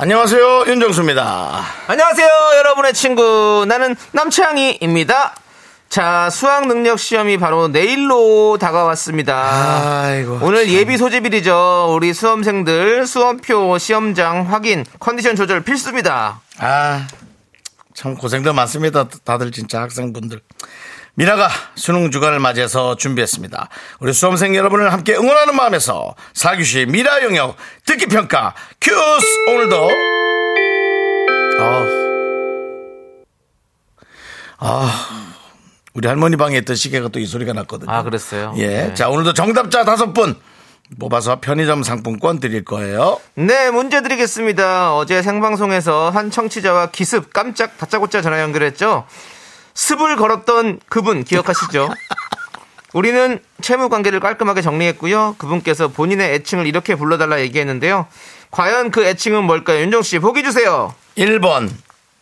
안녕하세요 윤정수입니다. 안녕하세요, 여러분의 친구. 나는 남창희입니다. 자, 수학 능력 시험이 바로 내일로 다가왔습니다. 아이고, 오늘 예비 소집일이죠. 우리 수험생들 수험표 시험장 확인 컨디션 조절 필수입니다. 아 참 고생들 많습니다. 다들 진짜 학생분들. 미라가 수능 주간을 맞이해서 준비했습니다. 우리 수험생 여러분을 함께 응원하는 마음에서 사규시 미라 영역 듣기 평가 퀴즈 오늘도 아, 아 우리 할머니 방에 있던 시계가 또 이 소리가 났거든요. 아, 그랬어요? 예, 네. 자 오늘도 정답자 다섯 분 뽑아서 편의점 상품권 드릴 거예요. 네, 문제 드리겠습니다. 어제 생방송에서 한 청취자와 기습 깜짝 다짜고짜 전화 연결했죠. 습을 걸었던 그분 기억하시죠? 우리는 채무 관계를 깔끔하게 정리했고요. 그분께서 본인의 애칭을 이렇게 불러달라 얘기했는데요. 과연 그 애칭은 뭘까요? 윤정 씨 보기 주세요. 1번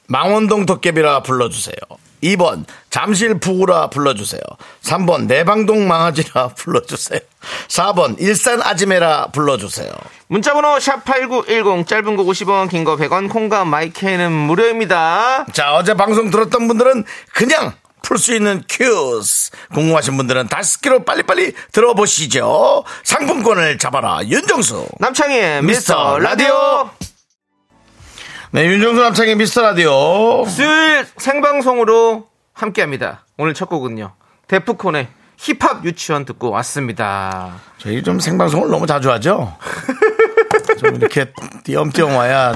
망원동 도깨비라 불러주세요. 2번 잠실 푸구라 불러주세요. 3번 내방동 망아지라 불러주세요. 4번 일산 아지매라 불러주세요. 문자번호 샵8910 짧은 거 50원 긴 거 100원 콩과 마이 K는 무료입니다. 자 어제 방송 들었던 분들은 그냥 풀 수 있는 퀴즈 궁금하신 분들은 다시 듣기로 빨리빨리 들어보시죠. 상품권을 잡아라 윤정수 남창희의 미스터 라디오 네 윤정수 남창의 미스터 라디오 수요일 생방송으로 함께 합니다. 오늘 첫 곡은요. 데프콘의 힙합 유치원 듣고 왔습니다. 저희 좀 생방송을 너무 자주 하죠. 좀 이렇게 띄엄띄엄 와야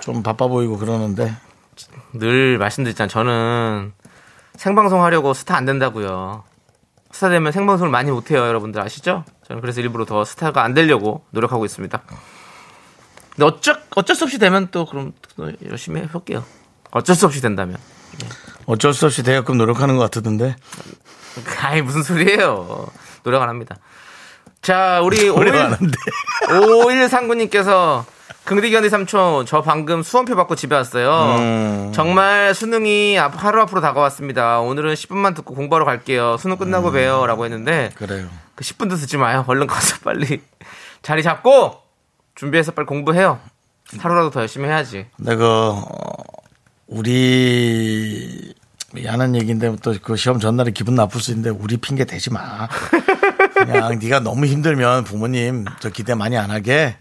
좀 바빠 보이고 그러는데 늘 말씀드렸잖아요. 저는 생방송 하려고 스타 안 된다고요. 스타 되면 생방송을 많이 못해요. 여러분들 아시죠? 저는 그래서 일부러 더 스타가 안 되려고 노력하고 있습니다. 근데 어쩔, 어쩔 수 없이 되면 또 그럼 또 열심히 해볼게요. 어쩔 수 없이 된다면. 어쩔 수 없이 대여금 노력하는 것 같던데 아이, 무슨 소리예요. 노력 안 합니다. 자, 우리 노력 안 51, 하는데 5139님께서 긍디 견디 삼촌 저 방금 수험표 받고 집에 왔어요. 음. 정말 수능이 앞- 하루 앞으로 다가왔습니다. 오늘은 10분만 듣고 공부하러 갈게요. 수능 끝나고 음. 봬요라고 했는데 그래요. 그 10분도 듣지 마요. 얼른 가서 빨리 자리 잡고 준비해서 빨리 공부해요. 하루라도 더 열심히 해야지. 근데 그 어, 우리 미안한 얘기인데 또 그 시험 전날에 기분 나쁠 수 있는데 우리 핑계 대지 마. 그냥 네가 너무 힘들면 부모님 저 기대 많이 안 하게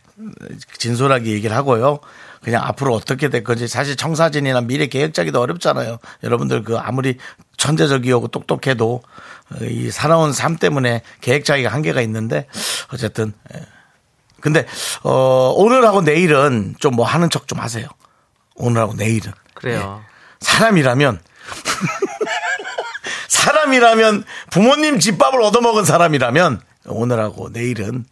진솔하게 얘기를 하고요. 그냥 앞으로 어떻게 될 건지 사실 청사진이나 미래 계획 짜기도 어렵잖아요. 여러분들 그 아무리 천재적이고 똑똑해도 이 살아온 삶 때문에 계획 짜기가 한계가 있는데 어쨌든 예. 근데 어 오늘하고 내일은 좀 뭐 하는 척 좀 하세요. 오늘하고 내일은 그래요. 사람이라면 사람이라면 부모님 집밥을 얻어먹은 사람이라면 오늘하고 내일은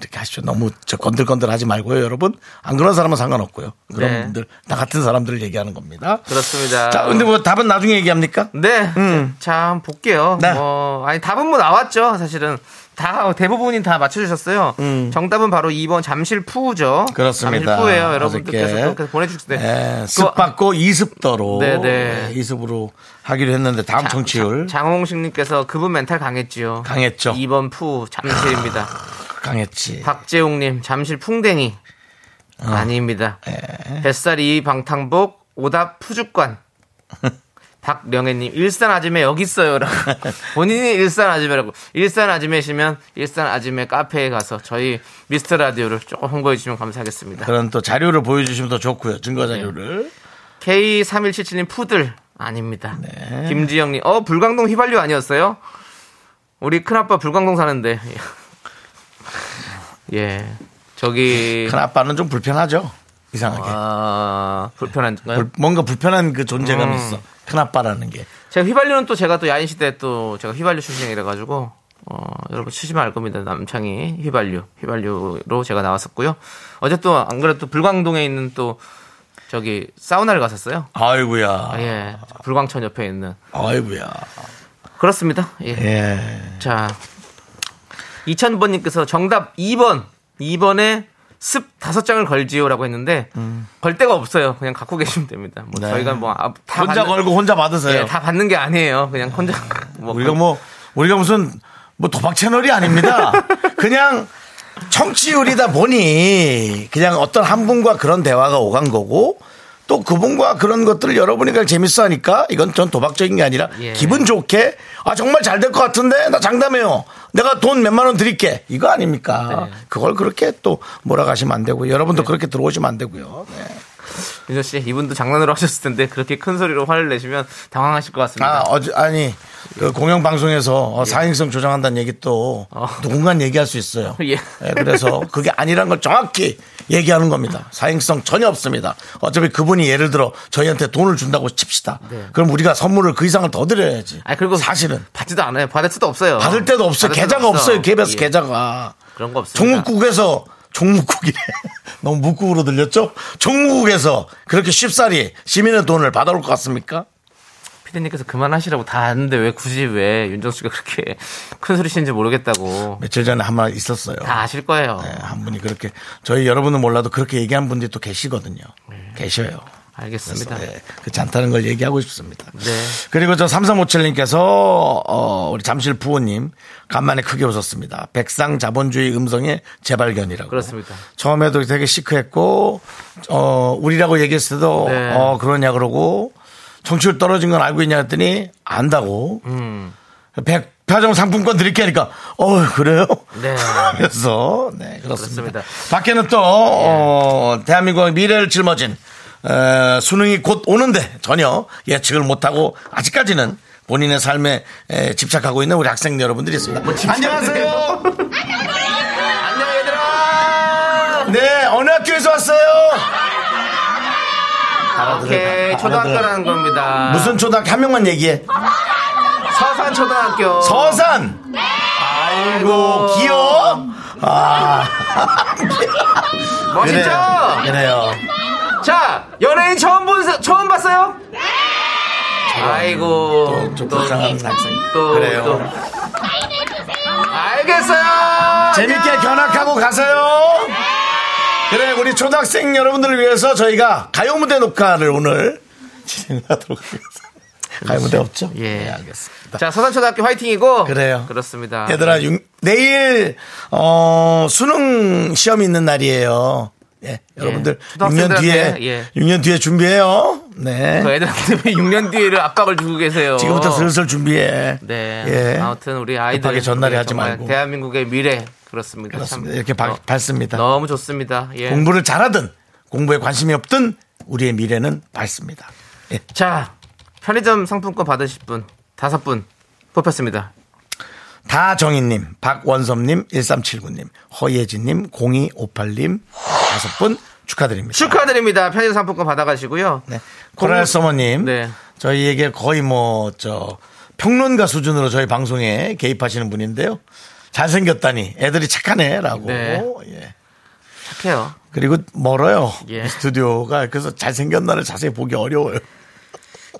이렇게 하십시오. 너무 저 건들건들 하지 말고요, 여러분. 안 그런 사람은 상관없고요. 그런 네. 분들, 나 같은 사람들을 얘기하는 겁니다. 그렇습니다. 자, 근데 뭐 답은 나중에 얘기합니까? 네. 자, 한번 볼게요. 네. 뭐, 아니, 답은 뭐 나왔죠, 사실은. 다, 대부분이 다 맞춰주셨어요. 정답은 바로 2번 잠실푸죠. 음. 그렇습니다. 잠실푸예요. 여러분들께서 그렇게 보내주셨을 때. 예, 습 받고 이습더로 네, 네. 예, 이습으로 하기로 했는데 다음 청취율 장홍식님께서 그분 멘탈 강했지요. 강했죠. 2번 푸, 잠실입니다. 강했지. 박재웅님, 잠실 풍뎅이. 어. 아닙니다. 예. 뱃살 이 방탕복, 오답 푸주관. 박령애님, 일산 아지매 여기 있어요. 라고. 본인이 일산 아지매라고. 일산 아지매시면 일산 아지매 카페에 가서 저희 미스터 라디오를 조금 홍보해 주시면 감사하겠습니다. 그런 또 자료를 보여주시면 더 좋고요. 증거 자료를. K3177님 푸들. 아닙니다. 네. 김지영님, 어, 불광동 휘발유 아니었어요? 우리 큰아빠 불광동 사는데. 예. 저기. 큰 아빠는 좀 불편하죠. 이상하게. 아, 불편한가요? 불- 뭔가 불편한 그 존재감이 음. 있어. 큰 아빠라는 게. 제가 휘발유는 또 제가 또 야인 시대 또 제가 휘발유 출신이라 가지고 어, 여러분 치시면 알 겁니다. 남창이 휘발유, 휘발유로 제가 나왔었고요. 어제 또 안 그래도 불광동에 있는 또 저기 사우나를 갔었어요. 아이고야. 아, 예. 불광천 옆에 있는. 아이고야. 그렇습니다. 예. 예. 자, 2000번님께서 정답 2번. 2번에 습 다섯 장을 걸지요라고 했는데 걸 데가 없어요. 그냥 갖고 계시면 됩니다. 뭐 음. 네. 저희가 뭐다 혼자 걸고 혼자 받으세요. 다 받는 게 아니에요. 그냥 혼자 뭐 우리가 뭐 우리가 무슨 뭐 도박 채널이 아닙니다. 그냥 청취율이다 보니 그냥 어떤 한 분과 그런 대화가 오간 거고 또 그분과 그런 것들을 여러분이 그냥 재밌어 하니까 이건 전 도박적인 게 아니라 예. 기분 좋게 아 정말 잘 될 것 같은데 나 장담해요. 내가 돈 몇만 원 드릴게. 이거 아닙니까? 네. 그걸 그렇게 또 몰아가시면 안 되고 여러분도 그렇게 들어오시면 안 되고요. 네. 윤정 씨 이분도 장난으로 하셨을 텐데 그렇게 큰 소리로 화를 내시면 당황하실 것 같습니다. 아, 어제, 아니, 그 공영 방송에서 어, 사행성 조장한다는 얘기 또 어. 누군가 얘기할 수 있어요. 예. 그래서 그게 아니란 걸 정확히 얘기하는 겁니다. 사행성 전혀 없습니다. 어차피 그분이 예를 들어 저희한테 돈을 준다고 칩시다. 네. 그럼 우리가 선물을 그 이상을 더 드려야지. 아 그리고 사실은 받지도 않아요. 받을 수도 없어요. 받을 때도 없어요. 받을 때도 계좌가 없어. 없어 요. KBS 예. 계좌가. 그런 거 없습니다. 종묵국에서 종묵국이래. 너무 묵국으로 들렸죠? 종묵국에서 그렇게 쉽사리 시민의 돈을 받아올 것 같습니까? 피디님께서 그만하시라고 다 아는데 왜 굳이 왜 윤정수 씨가 그렇게 큰 소리 치는지 모르겠다고 며칠 전에 한번 있었어요. 다 아실 거예요. 네, 한 분이 그렇게 저희 여러분은 몰라도 그렇게 얘기한 분들이 또 계시거든요. 계셔요. 알겠습니다. 네, 그렇지 않다는 걸 얘기하고 싶습니다. 네. 그리고 저 3357님께서 어, 우리 잠실 부호님 간만에 크게 웃었습니다. 백상 자본주의 음성의 재발견이라고. 그렇습니다. 처음에도 되게 시크했고 어, 우리라고 얘기했을 때도 네. 어, 그러냐 그러고 청취율 떨어진 건 알고 있냐 했더니 안다고. 음. 백화점 상품권 드릴게 하니까 어 그래요? 네. 그래서 네 그렇습니다. 그렇습니다. 밖에는 또 어, 대한민국의 미래를 짊어진 어, 수능이 곧 오는데 전혀 예측을 못하고 아직까지는 본인의 삶에 에, 집착하고 있는 우리 학생 여러분들이 있습니다. 뭐 안녕하세요. 안녕 얘들아. 네 어느 학교에서 왔어요? 오케이 초등학교라는 겁니다. 무슨 초등학교 한 명만 얘기해. 서산 초등학교. 서산. 아이고 귀여워. 아 멋있죠? 그래요. 자 연예인 처음 본 처음 봤어요? 아이고 좀 불쌍한 학생. 또, 그래요. 또. 알겠어요. 재밌게 견학하고 가세요. 그래, 우리 초등학생 여러분들을 위해서 저희가 가요 무대 녹화를 오늘 진행하도록 하겠습니다. 가요 무대 없죠? 예. 네, 알겠습니다. 자 서산초등학교 화이팅이고. 그래요. 그렇습니다. 얘들아, 육- 내일, 어, 수능 시험이 있는 날이에요. 예, 여러분들 6년 뒤에, 예. 6년 뒤에 준비해요. 네. 그 애들한테 왜 6년 뒤에를 압박을 주고 계세요. 지금부터 슬슬 준비해. 네. 예. 아무튼 우리 아이들 급하게 전날에 하지 말고. 대한민국의 미래 그렇습니다. 그렇습니다. 참 이렇게 발- 너- 밝습니다. 너무 좋습니다. 예. 공부를 잘하든 공부에 관심이 없든 우리의 미래는 밝습니다. 예. 자 편의점 상품권 받으실 분 다섯 분 뽑혔습니다. 다정희님, 박원섭님, 1379님, 허예진님, 0258님, 다섯 분 축하드립니다. 축하드립니다. 편의점 상품권 받아가시고요. 네. 코랄 서머님, 네. 저희에게 거의 뭐, 저, 평론가 수준으로 저희 방송에 개입하시는 분인데요. 잘생겼다니, 애들이 착하네, 라고. 네. 예. 착해요. 그리고 멀어요. 예. 스튜디오가. 그래서 잘생겼나를 자세히 보기 어려워요.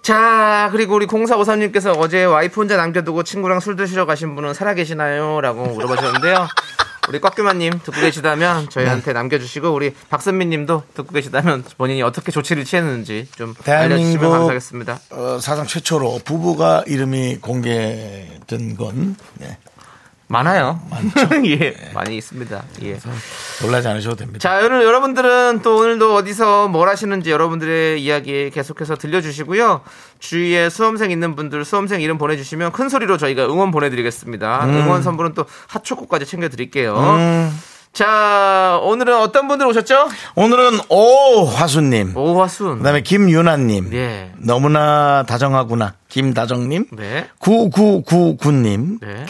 자, 그리고 우리 0453님께서 어제 와이프 혼자 남겨두고 친구랑 술 드시러 가신 분은 살아계시나요? 라고 물어보셨는데요. 우리 꽉규만님 듣고 계시다면 저희한테 네. 남겨주시고 우리 박선민 님도 듣고 계시다면 본인이 어떻게 조치를 취했는지 좀 알려주시면 감사하겠습니다. 어, 사상 최초로 부부가 이름이 공개된 건, 네. 많아요. 많죠. 예, 많이 있습니다. 예. 놀라지 않으셔도 됩니다. 자, 오늘 여러분들은 또 오늘도 어디서 뭘 하시는지 여러분들의 이야기 계속해서 들려주시고요. 주위에 수험생 있는 분들 수험생 이름 보내주시면 큰 소리로 저희가 응원 보내드리겠습니다. 응원 선물은 또 핫초코까지 챙겨드릴게요. 음. 자, 오늘은 어떤 분들 오셨죠? 오늘은 오화수님, 오화순. 그 다음에 김유나님, 예. 너무나 다정하구나 김다정님, 네. 9999님, 네.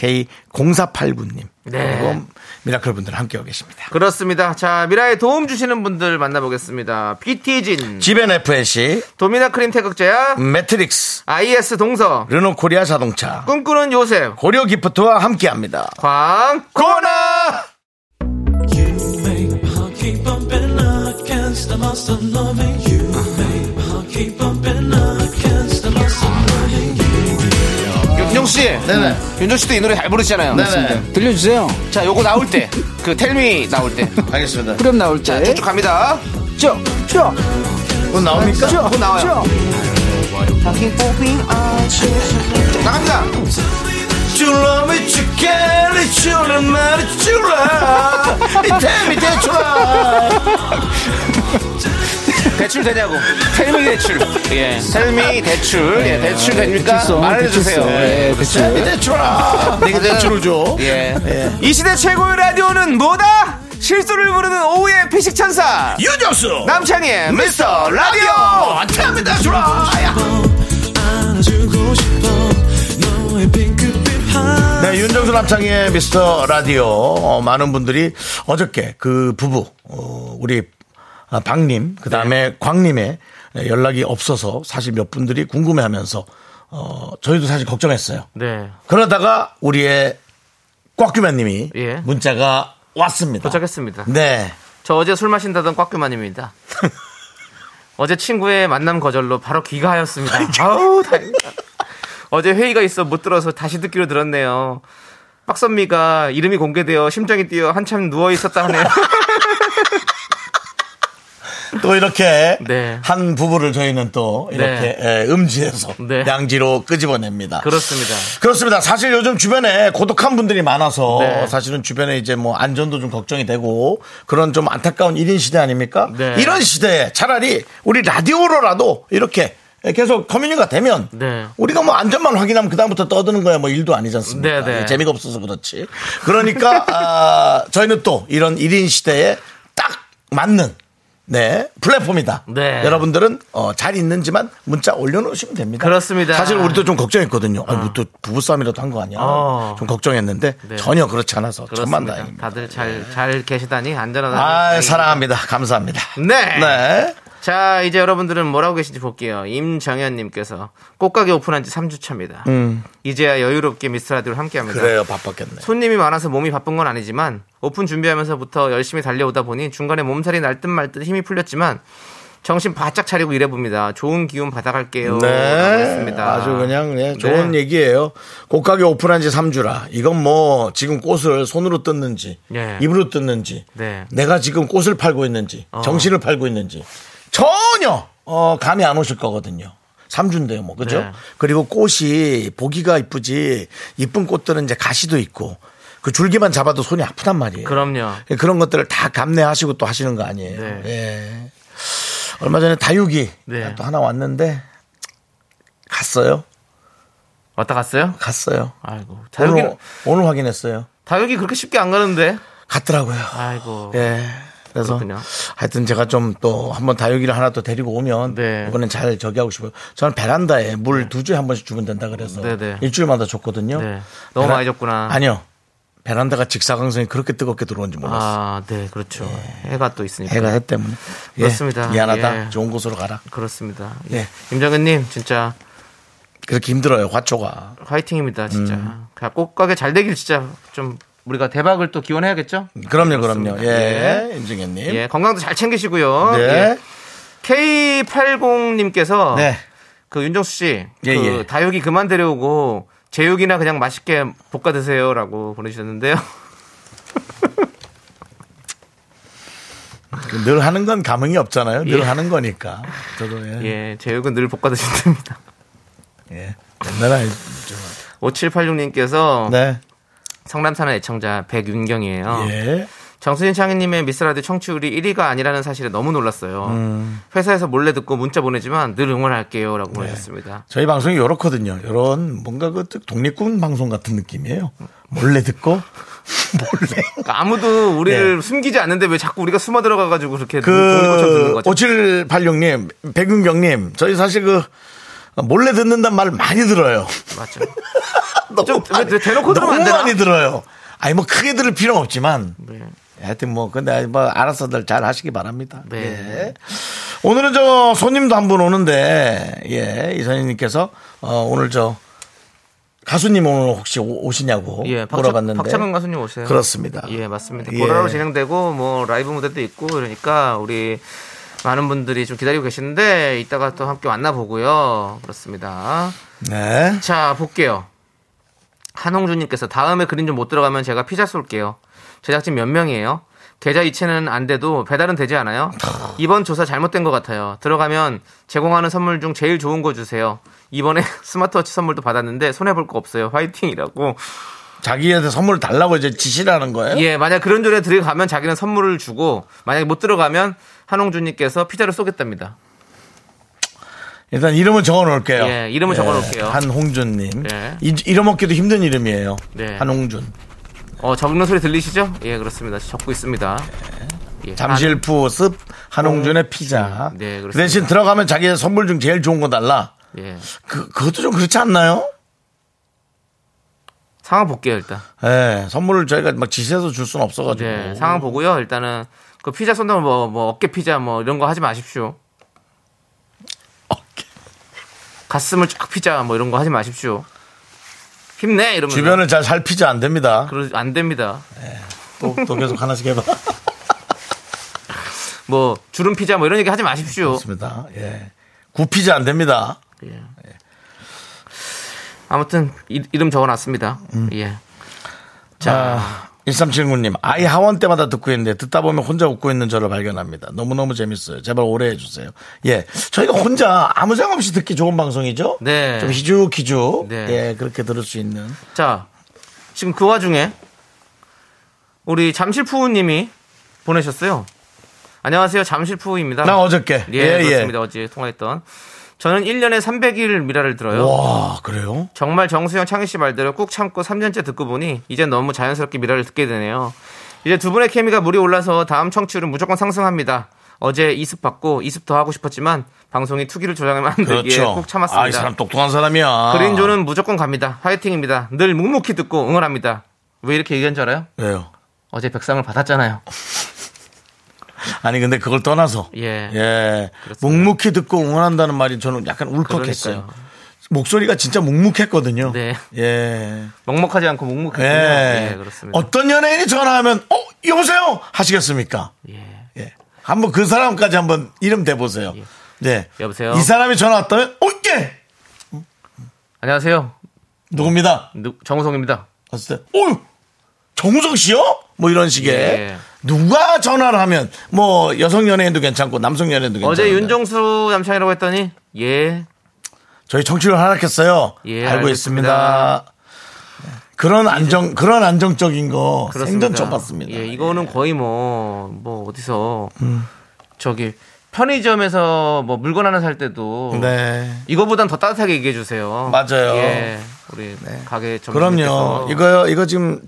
K0489님, 네. 그리고 미라클 분들 함께하고 계십니다. 그렇습니다. 자, 미라에 도움 주시는 분들 만나보겠습니다. BT진, 지벤 FSC, 도미나 크림 태극제약, 매트릭스, IS 동서, 르노 코리아 자동차, 꿈꾸는 요셉, 고려 기프트와 함께합니다. 광고나! You make my heart keep bumping against the must of loving you. 윤정 씨, 네네. 윤정 씨도 이 노래 잘 부르시잖아요. 네네. 들려주세요. 자, 요거 나올 때, 그 텔미 나올 때, 알겠습니다. 그럼 나올 자, 때. 쭉쭉 갑니다. 쭉, 쭉, 곧 나옵니까? 쭉, 곧 나와요. 쭉. 나갑니다. 줄라미 죽겠리 줄라 말이 줄라 이태미 대출아 대출 되냐고. 텔미 대출. 예. 텔미 대출. 예, 대출 됩니까? 대출성, 말해주세요. 예. 예, 대출. 이 대출아 내가 대출을 줘 예. 이 시대 최고의 라디오는 뭐다? 실수를 부르는 오후의 피식 천사. 유정수 남창희의 미스터 라디오. 이태미 대출아 네, 윤정수 남창의 미스터 라디오. 어, 많은 분들이 어저께 그 부부, 어, 우리 아, 박님, 그 다음에 광님의 연락이 없어서 사실 몇 분들이 궁금해 하면서, 어, 저희도 사실 걱정했어요. 네. 그러다가 우리의 꽉규만님이 예. 문자가 왔습니다. 도착했습니다. 네. 저 어제 술 마신다던 꽉규만입니다. 어제 친구의 만남 거절로 바로 귀가하였습니다. 아우 다행이다. 어제 회의가 있어 못 들어서 다시 듣기로 들었네요. 박선미가 이름이 공개되어 심장이 뛰어 한참 누워 있었다 하네요. 또 이렇게 네. 한 부부를 저희는 또 이렇게 에, 음지에서 네. 양지로 끄집어냅니다. 그렇습니다. 그렇습니다. 사실 요즘 주변에 고독한 분들이 많아서 네. 사실은 주변에 이제 뭐 안전도 좀 걱정이 되고 그런 좀 안타까운 1인 시대 아닙니까? 네. 이런 시대에 차라리 우리 라디오로라도 이렇게 계속 커뮤니가 되면 네. 우리가 뭐 안전만 확인하면 그다음부터 떠드는 거야 뭐 일도 아니지 않습니까? 네, 네. 재미가 없어서 그렇지. 그러니까 아, 저희는 또 이런 1인 시대에 딱 맞는 네 플랫폼이다. 네. 여러분들은 어, 잘 있는지만 문자 올려놓으시면 됩니다. 그렇습니다. 사실 우리도 좀 걱정했거든요. 아니, 뭐또 부부싸움이라도 한 거 아니야? 어. 좀 걱정했는데 네. 전혀 그렇지 않아서 천만 그렇습니다. 다행입니다. 다들 잘, 잘 계시다니 안전하다. 아, 사랑합니다. 감사합니다. 네. 네. 자, 이제 여러분들은 뭐라고 계신지 볼게요. 임정현님께서 꽃가게 오픈한 지 3주 차입니다. 이제야 여유롭게 미스터라디오를 함께 합니다. 음. 그래요, 바빴겠네. 손님이 많아서 몸이 바쁜 건 아니지만 오픈 준비하면서부터 열심히 달려오다 보니 중간에 몸살이 날 듯 말 듯 힘이 풀렸지만 정신 바짝 차리고 일해봅니다. 좋은 기운 받아갈게요. 네. 했습니다. 아주 그냥 네, 좋은 네. 얘기예요. 꽃가게 오픈한 지 3주라. 이건 뭐 지금 꽃을 손으로 뜯는지 네. 입으로 뜯는지 네. 내가 지금 꽃을 팔고 있는지 어. 정신을 팔고 있는지 전혀 어, 감이 안 오실 거거든요. 3주인데요, 뭐, 그죠? 네. 그리고 꽃이 보기가 이쁘지, 이쁜 꽃들은 이제 가시도 있고, 그 줄기만 잡아도 손이 아프단 말이에요. 그럼요. 그런 것들을 다 감내하시고 또 하시는 거 아니에요. 네. 예. 얼마 전에 다육이 네. 또 하나 왔는데, 갔어요. 왔다 갔어요? 갔어요. 아이고. 다육이, 오늘, 오늘 확인했어요. 다육이 그렇게 쉽게 안 가는데. 갔더라고요. 아이고. 예. 그래서 그렇군요. 하여튼 제가 좀 또 한번 다육이를 하나 또 데리고 오면 네. 이번엔 잘 저기 하고 싶어요. 저는 베란다에 물 두 주에 한 번씩 주면 된다 그래서 네, 네. 일주일마다 줬거든요. 네. 너무 많이 줬구나. 아니요. 베란다가 직사광선이 그렇게 뜨겁게 들어온지 몰랐어요. 아, 네, 그렇죠. 해가 또 있으니까. 해가 해 때문에. 예, 그렇습니다. 미안하다. 예. 좋은 곳으로 가라. 그렇습니다. 예. 임정현님, 진짜 그렇게 힘들어요. 화초가. 화이팅입니다, 진짜. 음. 그냥 꽃가게 잘 되길 진짜 좀 우리가 대박을 또 기원해야겠죠? 그럼요, 그럼요. 그렇습니다. 예. 임승현님. 예, 건강도 잘 챙기시고요. 네. 예. K80님께서 네. 그 윤정수 씨, 예, 그 예. 다육이 그만 데려오고 제육이나 그냥 맛있게 볶아 드세요라고 보내주셨는데요. 그늘 하는 건 감흥이 없잖아요. 늘 예. 하는 거니까. 저도 예. 예, 제육은 늘 볶아 드신답니다. 예. 옛날에 5786님께서 네. 성남 사는 애청자 백윤경이에요. 예. 정수진 창희님의 미스라디 청취율이 1위가 아니라는 사실에 너무 놀랐어요. 회사에서 몰래 듣고 문자 보내지만 늘 응원할게요 라고 보내셨습니다. 저희 방송이 요렇거든요. 요런 뭔가 그 독립군 방송 같은 느낌이에요. 몰래 듣고 몰래 그러니까 아무도 우리를 숨기지 않는데 왜 자꾸 우리가 숨어 들어가가지고 그렇게 독립군처럼 듣는 그 거죠? 5786님, 백윤경님, 저희 사실 그 몰래 듣는다는 말을 많이 들어요. 맞죠. 너무 좀왜 대놓고 들으면 안 너무? 많이 들어요. 아니 뭐 크게 들을 필요는 없지만 네. 하여튼 뭐 근데 뭐 알아서들 잘 하시기 바랍니다. 네. 예. 오늘은 저 손님도 한 분 오는데 예 이선희님께서 어, 오늘 저 가수님 오늘 혹시 오- 오시냐고 예, 박차, 물어봤는데 박차명 가수님 오세요. 그렇습니다. 예, 맞습니다. 예. 보라로 진행되고 뭐 라이브 무대도 있고 그러니까 우리 많은 분들이 좀 기다리고 계시는데 이따가 또 함께 만나보고요. 그렇습니다. 네. 자, 볼게요. 한홍준님께서 다음에 그림 좀 못 들어가면 제가 피자 쏠게요. 제작진 몇 명이에요? 계좌 이체는 안 돼도 배달은 되지 않아요? 이번 조사 잘못된 것 같아요. 들어가면 제공하는 선물 중 제일 좋은 거 주세요. 이번에 스마트워치 선물도 받았는데 손해볼 거 없어요. 화이팅이라고. 자기한테 선물을 달라고 이제 지시라는 거예요? 예, 만약 그런 조에 들어가면 자기는 선물을 주고 만약에 못 들어가면 한홍준님께서 피자를 쏘겠답니다. 일단 이름은 적어 놓을게요. 예, 이름은 적어 놓을게요. 한홍준님. 예. 이- 얻기도 힘든 이름이에요. 네. 한홍준. 어, 적는 소리 들리시죠? 예, 그렇습니다. 적고 있습니다. 예, 잠실푸 습 한홍준의 피자. 네, 그렇습니다. 그 대신 들어가면 자기 선물 중 제일 좋은 거 달라. 한- 예. 그, 그것도 좀 그렇지 않나요? 상황 볼게요, 일단. 예, 선물을 저희가 막 지시해서 줄 수는 없어가지고. 네, 상황 보고요. 일단은 그 피자 쏜다면 뭐, 뭐 어깨 피자 뭐 이런 거 하지 마십시오. 가슴을 쫙 피자 뭐 이런 거 하지 마십시오. 힘내 이러면 주변을 잘 살피지 안 됩니다. 그러 안 됩니다. 또, 또 계속 하나씩 해봐. 뭐 주름 피자 뭐 이런 얘기 하지 마십시오. 그렇습니다. 예. 구피지 안 됩니다. 예. 아무튼 이, 름 적어놨습니다. 예. 자, 아, 1379님, 아이 하원 때마다 듣고 있는데 듣다 보면 혼자 웃고 있는 저를 발견합니다. 너무너무 재밌어요. 제발 오래 해주세요. 예. 저희가 혼자 아무 생각 없이 듣기 좋은 방송이죠? 네. 좀 희죽희죽. 네. 예, 그렇게 들을 수 있는. 자, 지금 그 와중에 우리 잠실푸우님이 보내셨어요. 안녕하세요, 잠실푸우입니다. 나 어저께. 예, 예, 그렇습니다. 어제 통화했던. 저는 1년에 300일 미라를 들어요. 와, 그래요? 정말 정수영 창희 씨 말대로 꾹 참고 3년째 듣고 보니 이제 너무 자연스럽게 미라를 듣게 되네요. 이제 두 분의 케미가 물이 올라서 다음 청취율은 무조건 상승합니다. 어제 이습 받고 이습 더 하고 싶었지만 방송이 투기를 조장을 만들기에 그렇죠. 꾹 참았습니다. 아, 이 사람 똑똑한 사람이야. 그린존은 무조건 갑니다. 화이팅입니다. 늘 묵묵히 듣고 응원합니다. 왜 이렇게 얘기한 줄 알아요? 왜요? 어제 백상을 받았잖아요. 아니, 근데 그걸 떠나서. 예. 예. 묵묵히 듣고 응원한다는 말이 저는 약간 울컥했어요. 그러니까요. 목소리가 진짜 묵묵했거든요. 네. 예. 먹먹하지 않고 묵묵했군요. 예. 예, 그렇습니다. 어떤 연예인이 전화하면 어 여보세요 하시겠습니까? 예. 예. 한번 그 사람까지 한번 이름 대보세요. 네. 여보세요? 이 사람이 전화 왔다면 어 예. 안녕하세요. 누굽니다. 누- 정우성입니다. 어유 정우성 씨요? 뭐 이런 식의 예. 누가 전화를 하면 뭐 여성 연예인도 괜찮고 남성 연예인도 괜찮고 어제 윤정수 남창이라고 했더니 예. 저희 청취율 하락했어요. 예, 알고 알겠습니다. 있습니다. 그런 안정 그런 안정적인 거 그렇습니다. 생전 처음 봤습니다. 예, 이거는 거의 뭐, 뭐, 어디서, 음. 저기, 편의점에서 뭐 물건 하나 살 때도, 네. 이거보단 더 따뜻하게 얘기해 주세요. 맞아요. 네. 예, 우리 가게 점 그럼요. 이거요, 이거 지금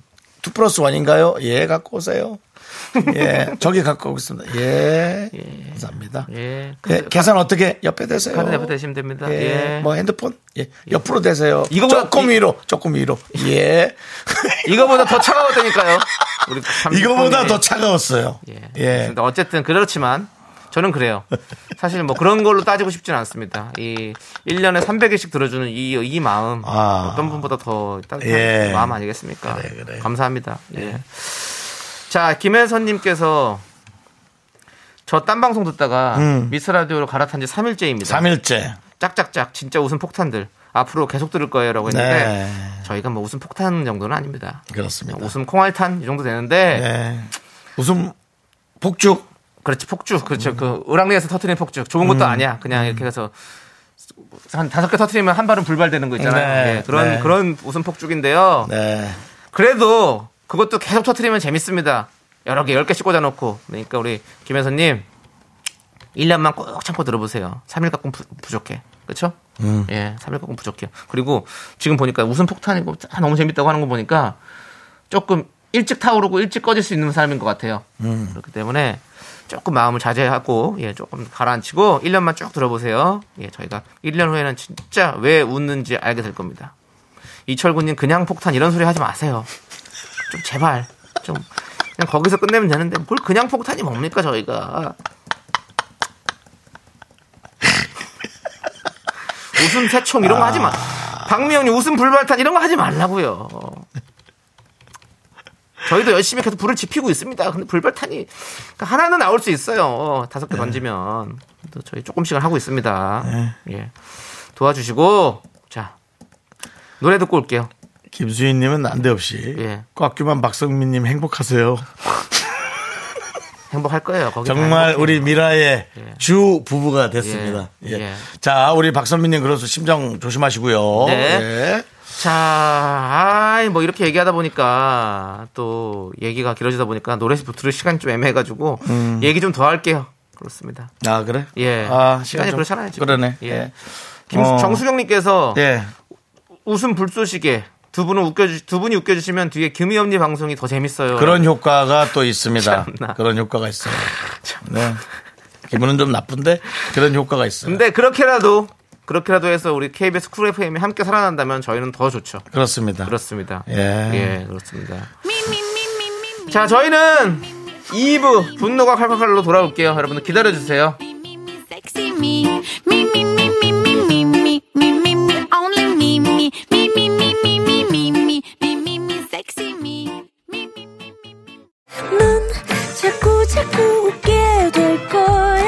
2 플러스 1인가요? 예, 갖고 오세요. 예, 저기 갖고 오겠습니다. 예, 감사합니다. 예, 예, 계산 어떻게 옆에 대세요? 카드 옆에 대시면 됩니다. 예, 예. 뭐 핸드폰? 예, 옆으로 대세요. 이거보다 조금 이- 위로, 조금 위로. 예. 이거보다 더 차가웠다니까요. 우리 이거보다. 더 차가웠어요. 예. 예. 어쨌든 그렇지만 저는 그래요. 사실 뭐 그런 걸로 따지고 싶지는 않습니다. 이 1년에 300일씩 들어주는 이, 이 마음 아. 어떤 분보다 더 따뜻한 예. 마음 아니겠습니까? 그래, 그래. 감사합니다. 예. 자, 김혜선님께서 저 딴 방송 듣다가 음. 미스 라디오로 갈아탄 지 3일째입니다. 3일째. 짝짝짝 진짜 웃음 폭탄들 앞으로 계속 들을 거예요라고 했는데 네. 저희가 뭐 웃음 폭탄 정도는 아닙니다. 그렇습니다. 웃음 콩알탄 이 정도 되는데 네. 웃음 폭죽. 그렇지 폭죽 음. 그렇죠. 그 을왕리에서 터트리는 폭죽 좋은 것도 아니야. 그냥 이렇게 해서 한 다섯 개 터트리면 한 발은 불발되는 거 있잖아요. 네, 예, 그런 네. 그런 웃음 폭죽인데요. 네. 그래도 그것도 계속 터트리면 재밌습니다. 여러 개 열 개씩 꽂아놓고. 그러니까 우리 김혜선님 1년만 꼭 참고 들어보세요. 3일 갖고 부, 부족해. 그렇죠 음. 예 3일 갖고 부족해요. 그리고 지금 보니까 웃음 폭탄이고 아, 너무 재밌다고 하는 거 보니까 조금 일찍 타오르고 일찍 꺼질 수 있는 사람인 것 같아요. 음. 그렇기 때문에 조금 마음을 자제하고 예 조금 가라앉히고 1년만 쭉 들어보세요. 예 저희가 1년 후에는 진짜 왜 웃는지 알게 될 겁니다. 이철구님 그냥 폭탄 이런 소리 하지 마세요. 좀 제발 좀 그냥 거기서 끝내면 되는데 뭘 그냥 폭탄이 뭡니까 저희가 웃음 새총 이런 거 하지 마. 박미영님 웃음 불발탄 이런 거 하지 말라고요. 저희도 열심히 계속 불을 지피고 있습니다. 근데 불발탄이 그러니까 하나는 나올 수 있어요. 다섯 개 던지면 또 저희 조금씩은 하고 있습니다. 예. 도와주시고 자 노래 듣고 올게요. 김수희님은 난데없이 예. 꽉규만 박성민님 행복하세요. 행복할 거예요. 거기 정말 다 우리 미라의 예. 주 부부가 됐습니다. 예. 예. 예. 자, 우리 박선민님 그래서 심정 조심하시고요. 네. 예. 자, 아이, 뭐 이렇게 얘기하다 보니까 또 얘기가 길어지다 보니까 노래 들을 시간이 좀 애매해가지고 얘기 좀 더 할게요. 그렇습니다. 아 그래? 예. 아, 시간이 좀- 그렇잖아요. 지금. 그러네. 예. 예. 김, 어. 정수경님께서 예. 웃음 불쏘시개 두 분은 웃겨주 두 분이 웃겨주시면 뒤에 금이엄니 방송이 더 재밌어요. 그런 효과가 또 있습니다. 참나. 그런 효과가 있어요. 네. 기분은 좀 나쁜데 그런 효과가 있어요. 근데 그렇게라도 그렇게라도 해서 우리 KBS 쿨 FM이 함께 살아난다면 저희는 더 좋죠. 그렇습니다. 그렇습니다. 예, 예 그렇습니다. 자, 저희는 2부 분노가 칼칼칼로 돌아올게요. 여러분들 기다려 주세요. 자꾸 자꾸 웃게 될 거야.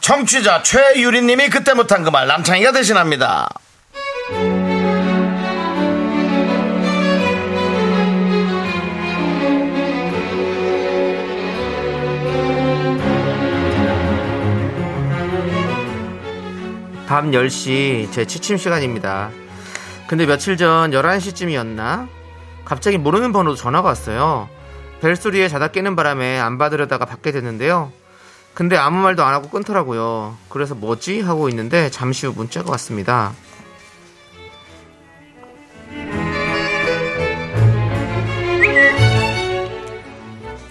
청취자 최유리님이 그때 못한 그 말 남창희가 대신합니다. 밤 10시 제 취침 시간입니다. 근데 며칠 전 11시쯤이었나? 갑자기 모르는 번호로 전화가 왔어요. 벨소리에 자다 깨는 바람에 안 받으려다가 받게 됐는데요. 근데 아무 말도 안 하고 끊더라고요. 그래서 뭐지? 하고 있는데 잠시 후 문자가 왔습니다.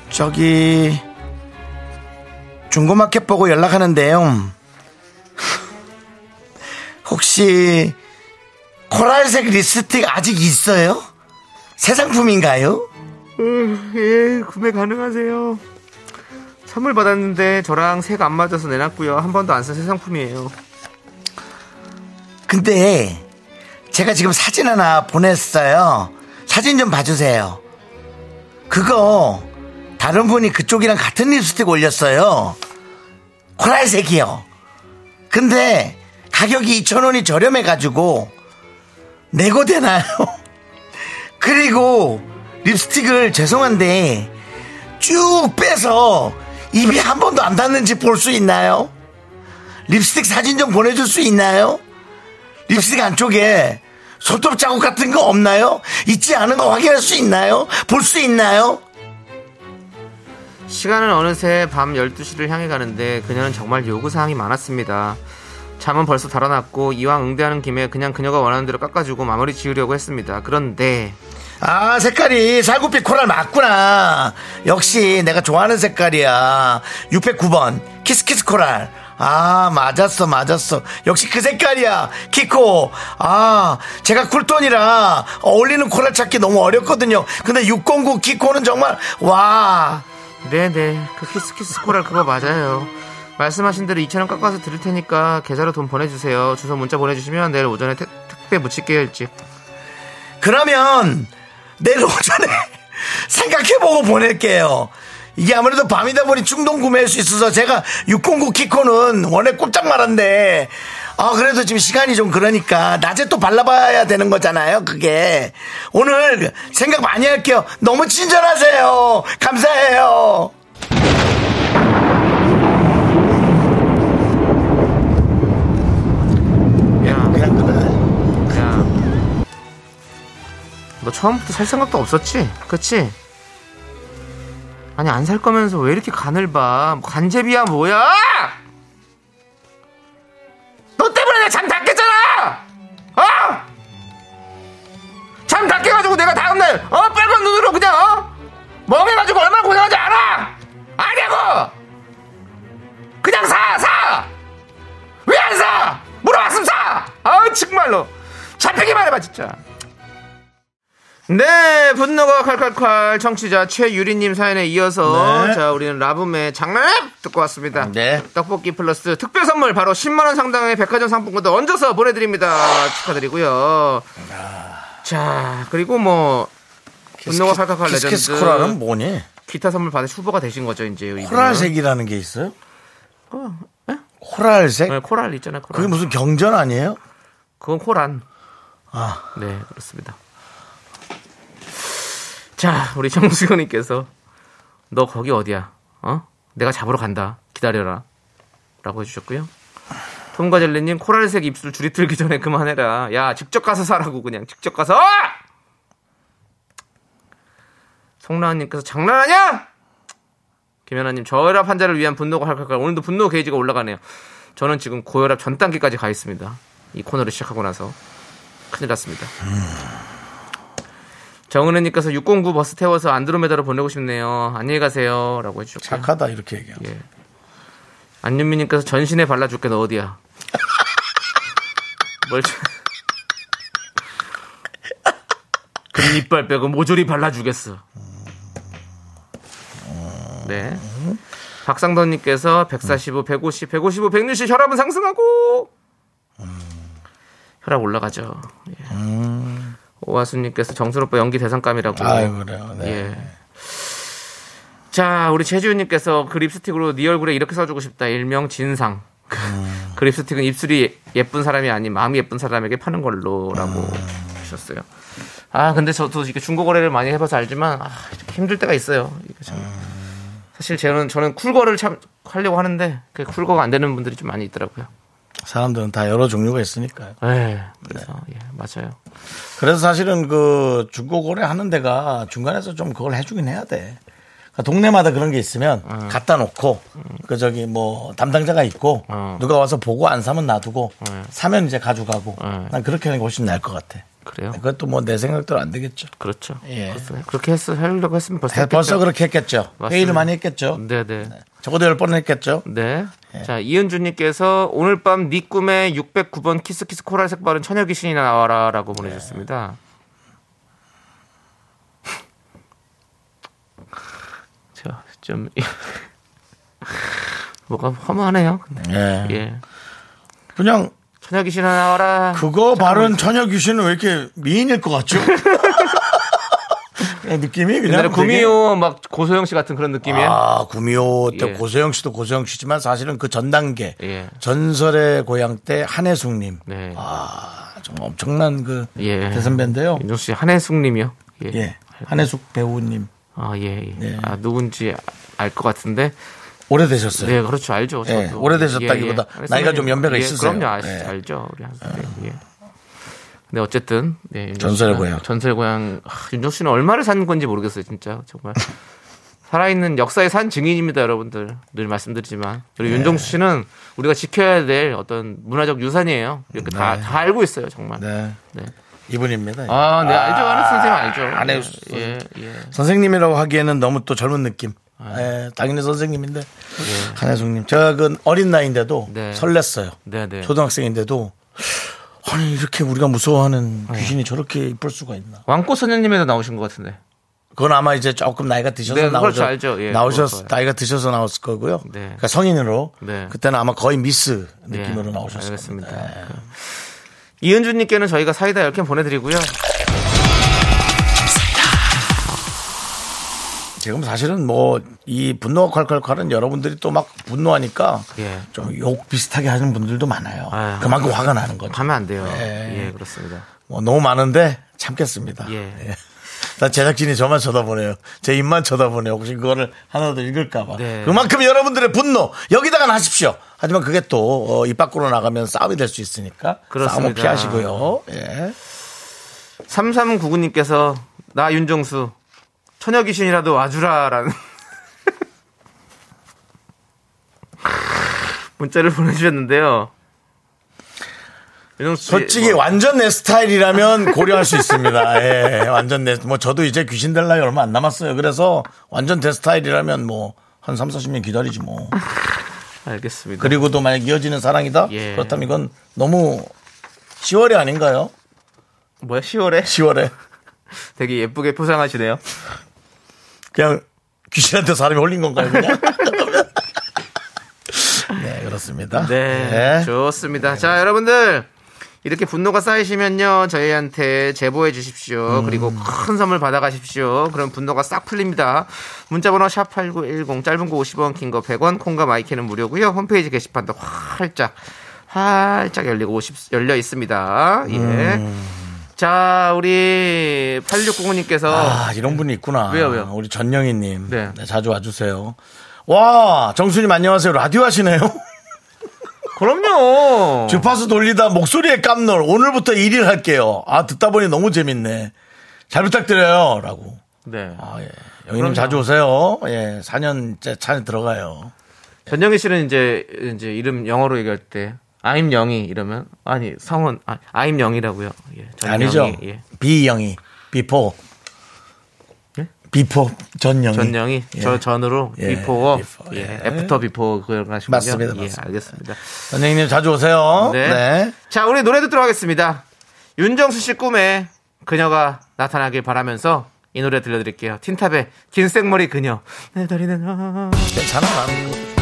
저기 중고마켓 보고 연락하는데요. 혹시 코랄색 립스틱 아직 있어요? 새 상품인가요? 예, 구매 가능하세요. 선물 받았는데 저랑 색 안 맞아서 내놨고요. 한 번도 안 쓴 새 상품이에요. 근데 제가 지금 사진 하나 보냈어요. 사진 좀 봐주세요. 그거 다른 분이 그쪽이랑 같은 립스틱 올렸어요. 코랄색이요. 근데 가격이 2,000원이 저렴해가지고 내고 되나요? 그리고 립스틱을 죄송한데 쭉 빼서 입이 한 번도 안 닿는지 볼 수 있나요? 립스틱 사진 좀 보내줄 수 있나요? 립스틱 안쪽에 손톱 자국 같은 거 없나요? 있지 않은 거 확인할 수 있나요? 볼 수 있나요? 시간은 어느새 밤 12시를 향해 가는데 그녀는 정말 요구사항이 많았습니다. 잠은 벌써 달아났고 이왕 응대하는 김에 그냥 그녀가 원하는 대로 깎아주고 마무리 지으려고 했습니다. 그런데 아, 색깔이 살구빛 coral 맞구나. 역시 내가 좋아하는 색깔이야. 609번. kiss kiss coral. 아, 맞았어, 맞았어. 역시 그 색깔이야. 키코. 아, 제가 cool tone이라 어울리는 coral 찾기 너무 어렵거든요. 근데 609 키코는 정말, 와. 네네 그 키스키스 코랄 그거 맞아요. 말씀하신 대로 2,000원 깎아서 드릴 테니까 계좌로 돈 보내주세요. 주소 문자 보내주시면 내일 오전에 택- 택배 묻힐게요 일찍. 그러면 내일 오전에 생각해보고 보낼게요. 이게 아무래도 밤이다 보니 충동 구매할 수 있어서 제가 609 키코는 원래 꼼짝 말았는데 아 그래도 지금 시간이 좀 그러니까 낮에 또 발라봐야 되는 거잖아요 그게. 오늘 생각 많이 할게요. 너무 친절하세요. 감사해요 너 처음부터 살 생각도 없었지? 그치? 아니, 안 살 거면서 왜 이렇게 간을 봐? 뭐 간제비야, 뭐야? 너 때문에 내가 잠다 깼잖아! 어? 땀 닦게 가지고 내가 다음날 어 빨간 눈으로 그냥 어? 멍해가지고 얼마나 고생한지 알아? 아냐고! 그냥 사 사! 왜 안 사? 물어봤으면 사! 아 정말로 잡히기만 해봐 진짜. 네, 분노가 칼칼칼 청취자 최유리님 사연에 이어서 네. 자 우리는 라붐의 장난해 듣고 왔습니다. 네. 떡볶이 플러스 특별 선물 바로 10만 원 상당의 백화점 상품권도 얹어서 보내드립니다. 축하드리고요. 자 그리고 뭐 분노가 칼칼칼 legend kiss kiss coral은 뭐니? 기타 선물 받을 후보가 되신 거죠 이제. coral색이라는 게 있어요? 어, 에? coral색? 네, coral 있잖아요. coral. 그게 무슨 경전 아니에요? 그건 코란. 아, 네, 그렇습니다. 자, 우리 정수현님께서 너 거기 어디야? 어? 내가 잡으러 간다. 기다려라. 라고 해주셨고요. 톰과 젤리님 코랄색 입술 줄이 틀기 전에 그만해라. 야, 직접 가서 사라고 그냥 직접 가서. 송라은님께서 장난하냐? 김연아님 저혈압 환자를 위한 분노가 할칼칼 오늘도 분노 게이지가 올라가네요. 저는 지금 고혈압 전 단계까지 가 있습니다. 이 코너를 시작하고 나서 큰일 났습니다. 정은혜님께서 609 버스 태워서 안드로메다로 보내고 싶네요. 안녕히 가세요. 라고 해주셨고요. 착하다 이렇게 얘기하고. 예. 안윤미님께서 전신에 발라줄게 너 어디야? 뭘 저- 금이빨 빼고 모조리 발라주겠어. 네. 박상돈님께서 145, 150, 155, 160 혈압은 상승하고 혈압 올라가죠. 예. 오하수님께서 정순 오빠 연기 대상감이라고. 아유 그래요. 네. 예. 자, 우리 최지훈님께서 그 립스틱으로 네 얼굴에 이렇게 써주고 싶다. 일명 진상. 그 립스틱은 입술이 예쁜 사람이 아닌 마음이 예쁜 사람에게 파는 걸로라고 하셨어요. 아, 근데 저도 이렇게 중고 거래를 많이 해봐서 알지만 아, 이렇게 힘들 때가 있어요. 이게 참. 사실 저는 저는 쿨거를 참 하려고 하는데 그 쿨거가 안 되는 분들이 좀 많이 있더라고요. 사람들은 다 여러 종류가 있으니까요. 예, 그래서 예, 맞아요. 그래서 사실은 그 중고 거래 하는 데가 중간에서 좀 그걸 해주긴 해야 돼. 그러니까 동네마다 그런 게 있으면 갖다 놓고 그 저기 뭐 담당자가 있고 어. 누가 와서 보고 안 사면 놔두고 네. 사면 이제 가져가고 네. 난 그렇게 하는 게 훨씬 나을 것 같아. 그래요. 그것도 뭐 내 생각대로 안 되겠죠. 그렇죠. 예. 그렇게 했어 하려고 했으면 벌써 해- 벌써 했겠죠. 그렇게 했겠죠. 맞습니다. 회의를 많이 했겠죠. 네네. 적어도 열 번은 했겠죠. 네. 자, 이은주님께서 오늘 밤 네 꿈에 609번 키스키스 코랄 색 바른 처녀 귀신이나 나와라 라고 보내주셨습니다. 자, 좀, 뭐가 허무하네요. 근데. 예. 예. 그냥 처녀 귀신이나 나와라. 그거 바른 처녀 귀신은 왜 이렇게 미인일 것 같죠? 그냥 느낌이 그냥 옛날에 되게- 구미호 막 고소영 씨 같은 그런 느낌이에요. 아, 구미호 때 예. 고소영 씨도 고소영 씨지만 사실은 그 전 단계 예. 전설의 고향 때 한혜숙님. 네. 아, 정말 엄청난 그 예. 대선배인데요. 윤정 씨 한혜숙님이요. 예. 예. 한혜숙 배우님. 아, 예. 예. 네. 아, 누군지 알 것 같은데. 오래되셨어요. 네, 그렇죠. 알죠. 예. 오래되셨다기보다 예, 예. 나이가 좀 연배가 예, 있으세요. 그럼요. 아시, 예. 알죠. 우리 한수대. 예. 근데 어쨌든 네, 전설의 고향. 전설의 고향. 아, 윤정 씨는 얼마를 산 건지 모르겠어요, 진짜. 정말. 살아있는 역사의 산 증인입니다, 여러분들. 늘 말씀드리지만. 그리고 네. 윤정수 씨는 우리가 지켜야 될 어떤 문화적 유산이에요. 이렇게 다, 다 알고 있어요, 정말. 네. 네. 이분입니다. 아, 네, 알죠. 아는 선생님 알죠. 안혜숙 예, 예. 선생님이라고 하기에는 너무 또 젊은 느낌. 아. 예, 당연히 선생님인데 한혜숙님. 제가 그 어린 나이인데도 네. 설렜어요. 네, 네. 초등학생인데도 아니 이렇게 우리가 무서워하는 귀신이 저렇게 이쁠 수가 있나? 왕꽃 선녀님에도 나오신 것 같은데. 그건 아마 이제 조금 나이가 드셔서 네, 나오셨, 그렇죠, 알죠. 예, 나오셨 나이가 드셔서 나왔을 거고요. 네. 그러니까 성인으로 네. 그때는 아마 거의 미스 네, 느낌으로 나오셨을 알겠습니다. 겁니다. 예. 그 이은주님께는 저희가 사이다 10캔 보내드리고요. 지금 사실은 뭐 이 분노가 콸콸콸은 여러분들이 또 막 분노하니까 예. 좀욕 비슷하게 하는 분들도 많아요. 아유. 그만큼 화가 나는 거죠. 가면 안 돼요. 예. 예, 그렇습니다. 뭐 너무 많은데 참겠습니다. 예. 나 제작진이 저만 쳐다보네요. 제 입만 쳐다보네요. 혹시 그거를 하나 더 읽을까봐. 네. 그만큼 여러분들의 분노 여기다가 하십시오. 하지만 그게 또 어, 입 밖으로 나가면 싸움이 될 수 있으니까 싸움은 그렇습니다. 피하시고요. 예. 3399님께서 나 윤정수 처녀 귀신이라도 와주라라는 문자를 보내주셨는데요. 솔직히 뭐, 완전 내 스타일이라면 고려할 수 있습니다. 예, 완전 내, 뭐 저도 이제 귀신 될 나이 얼마 안 남았어요. 그래서 완전 내 스타일이라면 뭐 한 3, 40년 기다리지 뭐. 알겠습니다. 그리고도 만약 이어지는 사랑이다? 예. 그렇다면 이건 너무 10월이 아닌가요? 뭐야 10월에 10월에. 되게 예쁘게 포장하시네요. 그냥 귀신한테 사람이 홀린 건가요, 그냥? 네, 그렇습니다. 네, 좋습니다. 자, 여러분들 이렇게 분노가 쌓이시면요 저희한테 제보해 주십시오. 그리고 큰 선물 받아가십시오. 그럼 분노가 싹 풀립니다. 문자번호 샵 #8910 짧은 거 50원, 긴 거 100원, 콩과 마이크는 무료고요. 홈페이지 게시판도 활짝 활짝 열리고 50, 열려 있습니다. 예. 자, 우리 8699님께서 아, 이런 분이 있구나. 왜요, 왜요? 우리 전영희님. 네. 네, 자주 와주세요. 와, 정수님 안녕하세요. 라디오 하시네요? 그럼요. 주파수 돌리다 목소리에 깜놀. 오늘부터 1일 할게요. 아, 듣다 보니 너무 재밌네. 잘 부탁드려요. 라고. 네. 아, 예. 그럼요. 자주 오세요. 예. 4년째 차에 들어가요. 전영희 씨는 이제 이제 이름 영어로 얘기할 때 I'm 영희 이러면 아니 성은 아, I'm 영이라고요. 예. 아니죠. 예. 비영희. 비포. 예? 비포. 전영희. 전영희 예. 저 전으로 예, 비포 비포, 예. 예. after before 그걸 하시군요. 맞습니다, 예, 맞습니다. 알겠습니다. 전영희님 자주 오세요. 네. 네. 자, 우리 노래 듣도록 하겠습니다. 윤정수 씨 꿈에 그녀가 나타나길 바라면서 이 노래 들려드릴게요. 틴탑의 긴 생머리 그녀. 내 다리는 아. 괜찮아. 나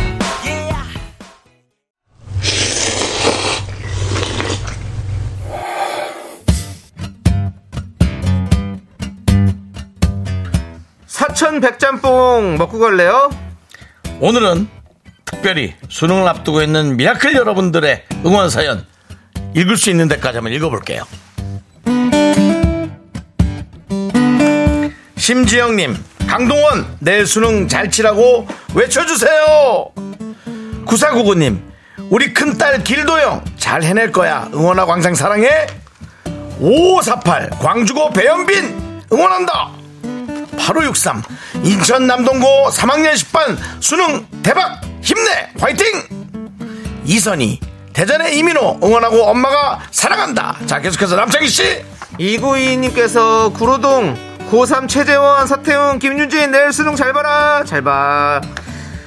는. 사천 백짬뽕 먹고 갈래요? 오늘은 특별히 수능을 앞두고 있는 미라클 여러분들의 응원 사연 읽을 수 있는 데까지 한번 읽어볼게요. 심지영님, 강동원, 내일 수능 잘 치라고 외쳐주세요! 9499님, 우리 큰딸 길도영, 잘 해낼 거야. 응원하고 항상 사랑해! 5548, 광주고 배현빈, 응원한다! 8563 인천 남동고 3학년 10반 수능 대박 힘내. 화이팅! 이선희 대전의 이민호 응원하고 엄마가 사랑한다. 자 계속해서 남창희씨. 2922님께서 구로동 고3 최재원 서태웅 김윤진 내일 수능 잘 봐라. 잘봐.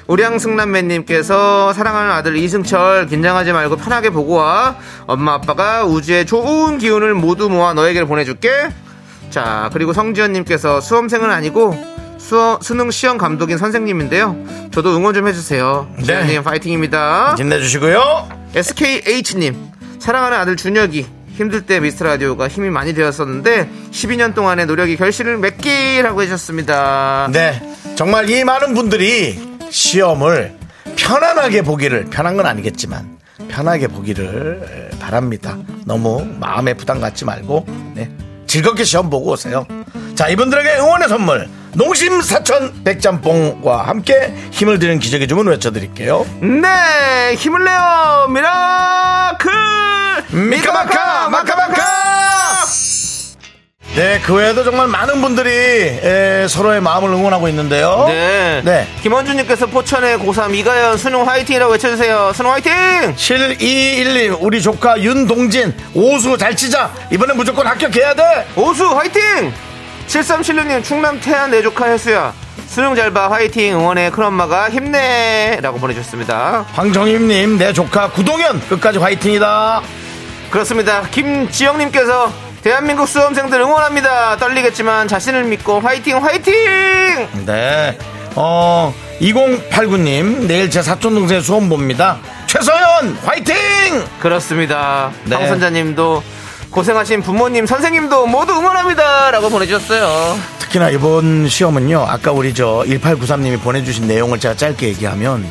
우량승남매님께서 사랑하는 아들 이승철 긴장하지 말고 편하게 보고 와. 엄마 아빠가 우주의 좋은 기운을 모두 모아 너에게 보내줄게 자 그리고 성지연님께서 수험생은 아니고 수, 수능 시험 감독인 선생님인데요. 저도 응원 좀 해주세요. 네. 지연님 파이팅입니다. 힘내주시고요. SKH님 사랑하는 아들 준혁이 힘들 때 미스터 라디오가 힘이 많이 되었었는데 12년 동안의 노력이 결실을 맺기라고 해주셨습니다. 네. 정말 이 많은 분들이 시험을 편안하게 보기를 편한 건 아니겠지만 편하게 보기를 바랍니다. 너무 마음에 부담 갖지 말고 네, 즐겁게 시험 보고 오세요. 자 이분들에게 응원의 선물. 농심 사천 백짬뽕과 함께 힘을 드리는 기적의 주문 외쳐드릴게요. 네 힘을 내요. 미라클. 미카마카 마카마카 네, 그 외에도 정말 많은 분들이 에, 서로의 마음을 응원하고 있는데요. 네. 네. 김원준님께서 포천의 고3 이가연 수능 화이팅이라고 외쳐주세요. 수능 화이팅! 7212 우리 조카 윤동진 오수 잘 치자 이번엔 무조건 합격해야 돼 오수 화이팅! 7376님 충남 태안 내 조카 혜수야 수능 잘 봐 화이팅 응원해 큰엄마가 힘내 라고 보내주셨습니다. 황정임님 내 조카 구동현 끝까지 화이팅이다 그렇습니다. 김지영님께서 대한민국 수험생들 응원합니다. 떨리겠지만 자신을 믿고 화이팅 화이팅! 네. 어 2089님 내일 제 사촌 동생 수험 봅니다 최서연 화이팅 그렇습니다. 네. 황선자님도 고생하신 부모님 선생님도 모두 응원합니다. 라고 보내주셨어요. 특히나 이번 시험은요 아까 우리 저 1893님이 보내주신 내용을 제가 짧게 얘기하면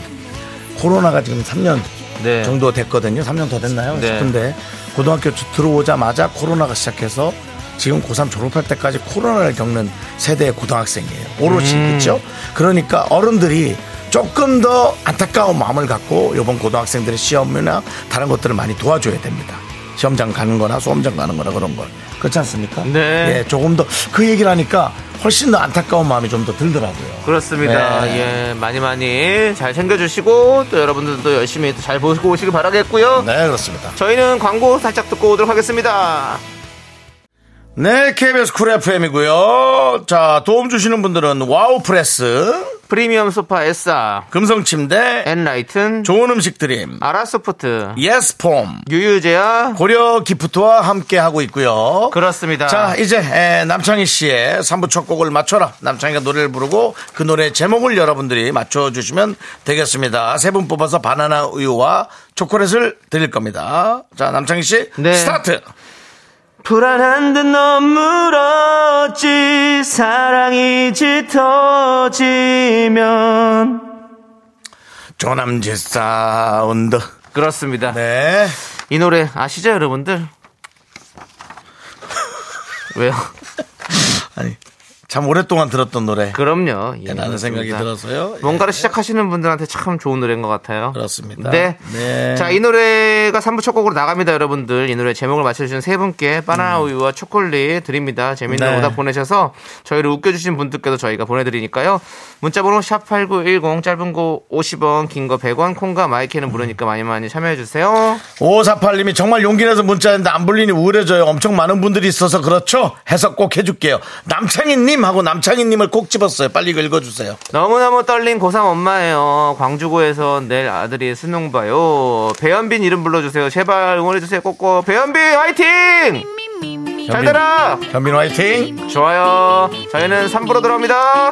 코로나가 지금 3년 네. 정도 됐거든요 3년 더 됐나요 네. 싶은데 고등학교 들어오자마자 코로나가 시작해서 지금 고3 졸업할 때까지 코로나를 겪는 세대의 고등학생이에요. 오롯이 음. 그렇죠 그러니까 어른들이 조금 더 안타까운 마음을 갖고 이번 고등학생들의 시험이나 다른 것들을 많이 도와줘야 됩니다 시험장 가는 거나 수험장 가는 거나 그런 걸 그렇지 않습니까? 네. 예, 조금 더 그 얘기를 하니까 훨씬 더 안타까운 마음이 좀 더 들더라고요. 그렇습니다. 네. 예, 많이 많이 잘 챙겨주시고 또 여러분들도 열심히 또잘 보고 오시길 바라겠고요. 네, 그렇습니다. 저희는 광고 살짝 듣고 오도록 하겠습니다. 네, KBS 쿨 FM이고요. 자, 도움 주시는 분들은 와우 프레스, 프리미엄 소파 에싸, 금성 침대, 엔라이튼, 좋은 음식 드림, 아라소프트, 예스폼, 유유제약. 고려 기프트와 함께 하고 있고요. 그렇습니다. 자, 이제 에, 남창희 씨의 3부 첫 곡을 맞춰라. 남창희가 노래를 부르고 그 노래 제목을 여러분들이 맞춰주시면 되겠습니다. 세 분 뽑아서 바나나 우유와 초콜릿을 드릴 겁니다. 자, 남창희 씨, 네. 스타트! 불안한 듯 너 물었지 사랑이 짙어지면 조남지 사운드. 그렇습니다. 네. 이 노래 아시죠 여러분들? 왜요? 아니, 참 오랫동안 들었던 노래. 그럼요. 예, 라는 생각이. 들어서요. 예. 뭔가를 시작하시는 분들한테 참 좋은 노래인 것 같아요. 그렇습니다. 네. 네. 자, 이 노래가 3부 첫 곡으로 나갑니다, 여러분들. 이 노래 제목을 맞춰주신 세 분께 바나나 우유와 초콜릿 드립니다. 재밌는 음. 네. 오답 보내셔서 저희를 웃겨주신 분들께도 저희가 보내드리니까요. 문자번호 샵8910 짧은 거 50원, 긴 거 100원, 콩과 마이크는 무료니까 많이 많이 참여해주세요. 5548님이 정말 용기 내서 문자 했는데 안 불리니 우울해져요. 엄청 많은 분들이 있어서 그렇죠? 해석 꼭 해줄게요. 남창희님 하고 남창희님을 꼭 집었어요. 빨리 읽어주세요. 너무너무 떨린 고3 엄마예요. 광주고에서 내일 아들이 수능 봐요. 배현빈 이름 불러주세요. 제발 응원해주세요. 꼭꼭. 배현빈 화이팅! 잘 되라! 현민 화이팅! 좋아요. 저희는 3부로 돌아옵니다.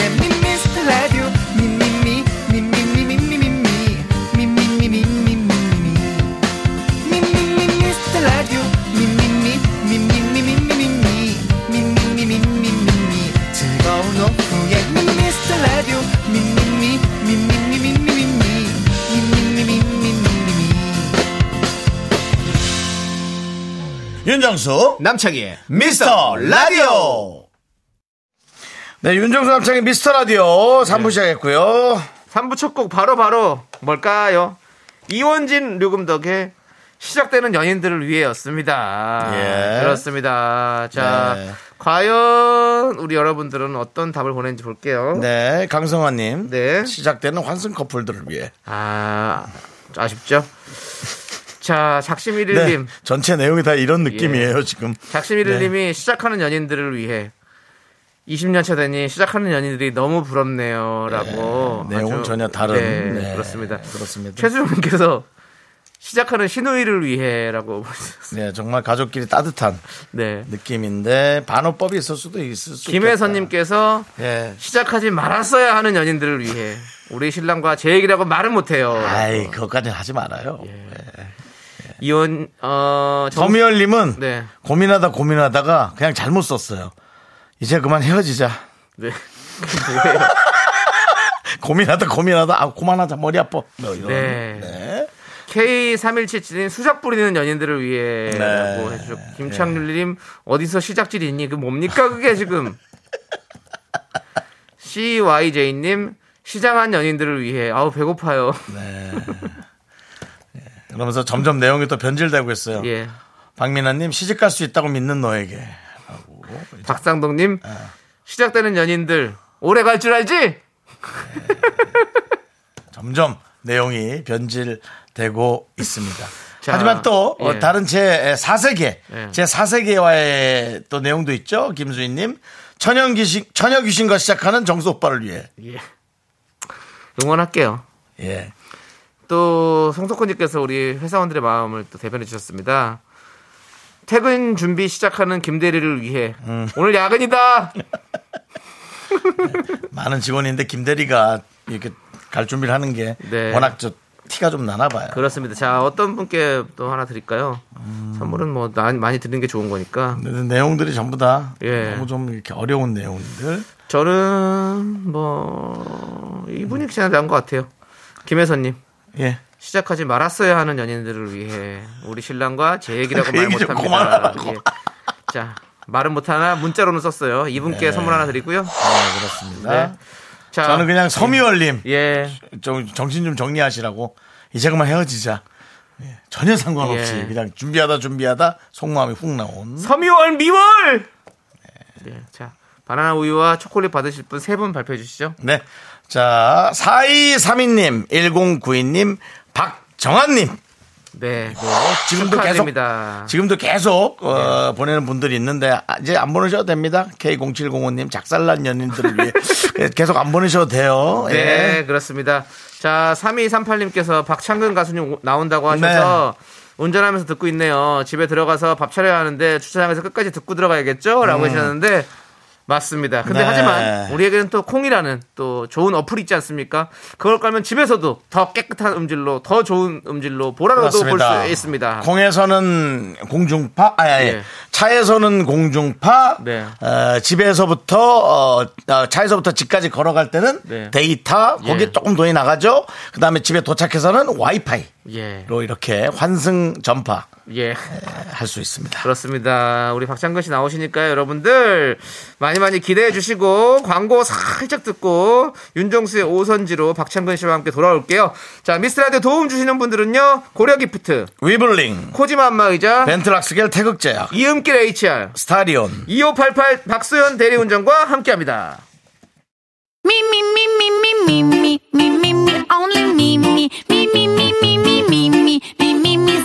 윤정수 남창희의 미스터 라디오 네 윤정수 남창희 미스터 라디오 3부 시작했고요 3부 첫 곡 바로 바로 뭘까요? 이원진 류금덕의 시작되는 연인들을 위해였습니다. 예. 그렇습니다. 자, 네. 과연 우리 여러분들은 어떤 답을 보냈는지 볼게요. 네 강성환님 네. 시작되는 환승 커플들을 위해 아, 아쉽죠? 자, 네 작심일일님. 전체 내용이 다 이런 느낌이에요 지금 작심일일님이 시작하는 연인들을 위해 20년 차 되니 시작하는 연인들이 너무 부럽네요. 라고. 네, 내용은 전혀 다른 네, 네, 그렇습니다. 그렇습니다. 최수종님께서 시작하는 신우이를 위해라고. 네 정말 가족끼리 따뜻한 네. 느낌인데 반어법이 있을 수도 있을 수 김혜선님께서. 예. 시작하지 말았어야 하는 연인들을 위해 우리 신랑과 제 얘기라고 말은 못해요. 아이 그것까지는 하지 말아요 예. 이혼 어 정- 서미열님은 네. 고민하다 고민하다가 그냥 잘못 썼어요 이제 그만 헤어지자 네. 고민하다 고민하다 아 그만하자 머리 아파 뭐 이런 네. 네. K3177님 수작 부리는 연인들을 위해라고 네. 해주셨고 김창률님 어디서 시작질이 있니? 그 뭡니까 그게 지금? CYJ님 시장한 연인들을 위해 아우 배고파요. 그러면서 점점 내용이 또 변질되고 있어요 예. 박민아님 시집 갈 수 있다고 믿는 너에게 박상동님 아. 시작되는 연인들 오래 갈 줄 알지? 점점 내용이 변질되고 있습니다. 자, 하지만 또 어, 예. 다른 제 4세계, 예. 제 4세계와의 또 내용도 있죠. 김수희님. 천연 귀신, 처녀 귀신과 시작하는 정수 오빠를 위해. 예. 응원할게요. 예. 또 송석훈님께서 우리 회사원들의 마음을 또 대변해 주셨습니다. 퇴근 준비 시작하는 김대리를 위해 음. 오늘 야근이다. 많은 직원인데 김대리가 이렇게 갈 준비를 하는 게 네. 워낙 저 티가 좀 나나 봐요. 그렇습니다. 자 어떤 분께 또 하나 드릴까요? 음. 선물은 뭐 나- 많이 드리는 게 좋은 거니까. 근데 내용들이 전부 다 예. 너무 좀 이렇게 어려운 내용들. 저는 뭐 이분이 진짜 나은 것 같아요. 김혜선님. 예. 시작하지 말았어야 하는 연인들을 위해 우리 신랑과 제 얘기라고 그 말 얘기 좀 못합니다. 예. 자 말은 못하나 문자로는 썼어요. 이분께 선물 하나 드리고요. 네, 그렇습니다. 네. 자, 저는 그냥 서미월님 예 좀 정신 좀 정리하시라고 이제 그만 헤어지자. 예, 전혀 상관없이 예. 그냥 준비하다 준비하다 속마음이 훅 나온. 서미월 미월. 네. 자 바나나 우유와 초콜릿 받으실 분 세 분 발표해 주시죠. 네. 자, 4232님, 1092님, 박정한님. 네. 지금도 계속, 축하드립니다. 지금도 계속, 어, 보내는 분들이 있는데, 아, 이제 안 보내셔도 됩니다. K0705님, 작살난 연인들을 위해. 계속 안 보내셔도 돼요. 네, 예. 그렇습니다. 자, 3238님께서 박창근 가수님 오- 나온다고 하셔서 운전하면서 듣고 있네요. 집에 들어가서 밥 차려야 하는데 주차장에서 끝까지 듣고 들어가야겠죠? 라고 하셨는데 맞습니다. 근데 네. 하지만 우리에게는 또 콩이라는 또 좋은 어플이 있지 않습니까? 그걸 깔면 집에서도 더 깨끗한 음질로 더 좋은 음질로 보라로도 볼. 수 있습니다. 콩에서는 공중파, 아, 아, 예. 네. 차에서는 공중파, 네. 어, 집에서부터, 어, 어, 차에서부터 집까지 걸어갈 때는 네. 데이터, 거기에 예. 조금 돈이 나가죠. 그 다음에 집에 도착해서는 와이파이 로 예. 이렇게 환승 전파 예. 할 수 있습니다. 그렇습니다. 우리 박창근 씨 나오시니까요, 여러분들 많이 많이 기대해 주시고 광고 살짝 듣고 윤정수의 오선지로 박창근 씨와 함께 돌아올게요. 자, 미스라디오 도움 주시는 분들은요, 고려기프트, 위블링, 코지마 안마의자, 벤트락스겔 태극제약, 이음길 HR, 스타리온, 2588 박소연 대리운전과 함께합니다. Me, only me,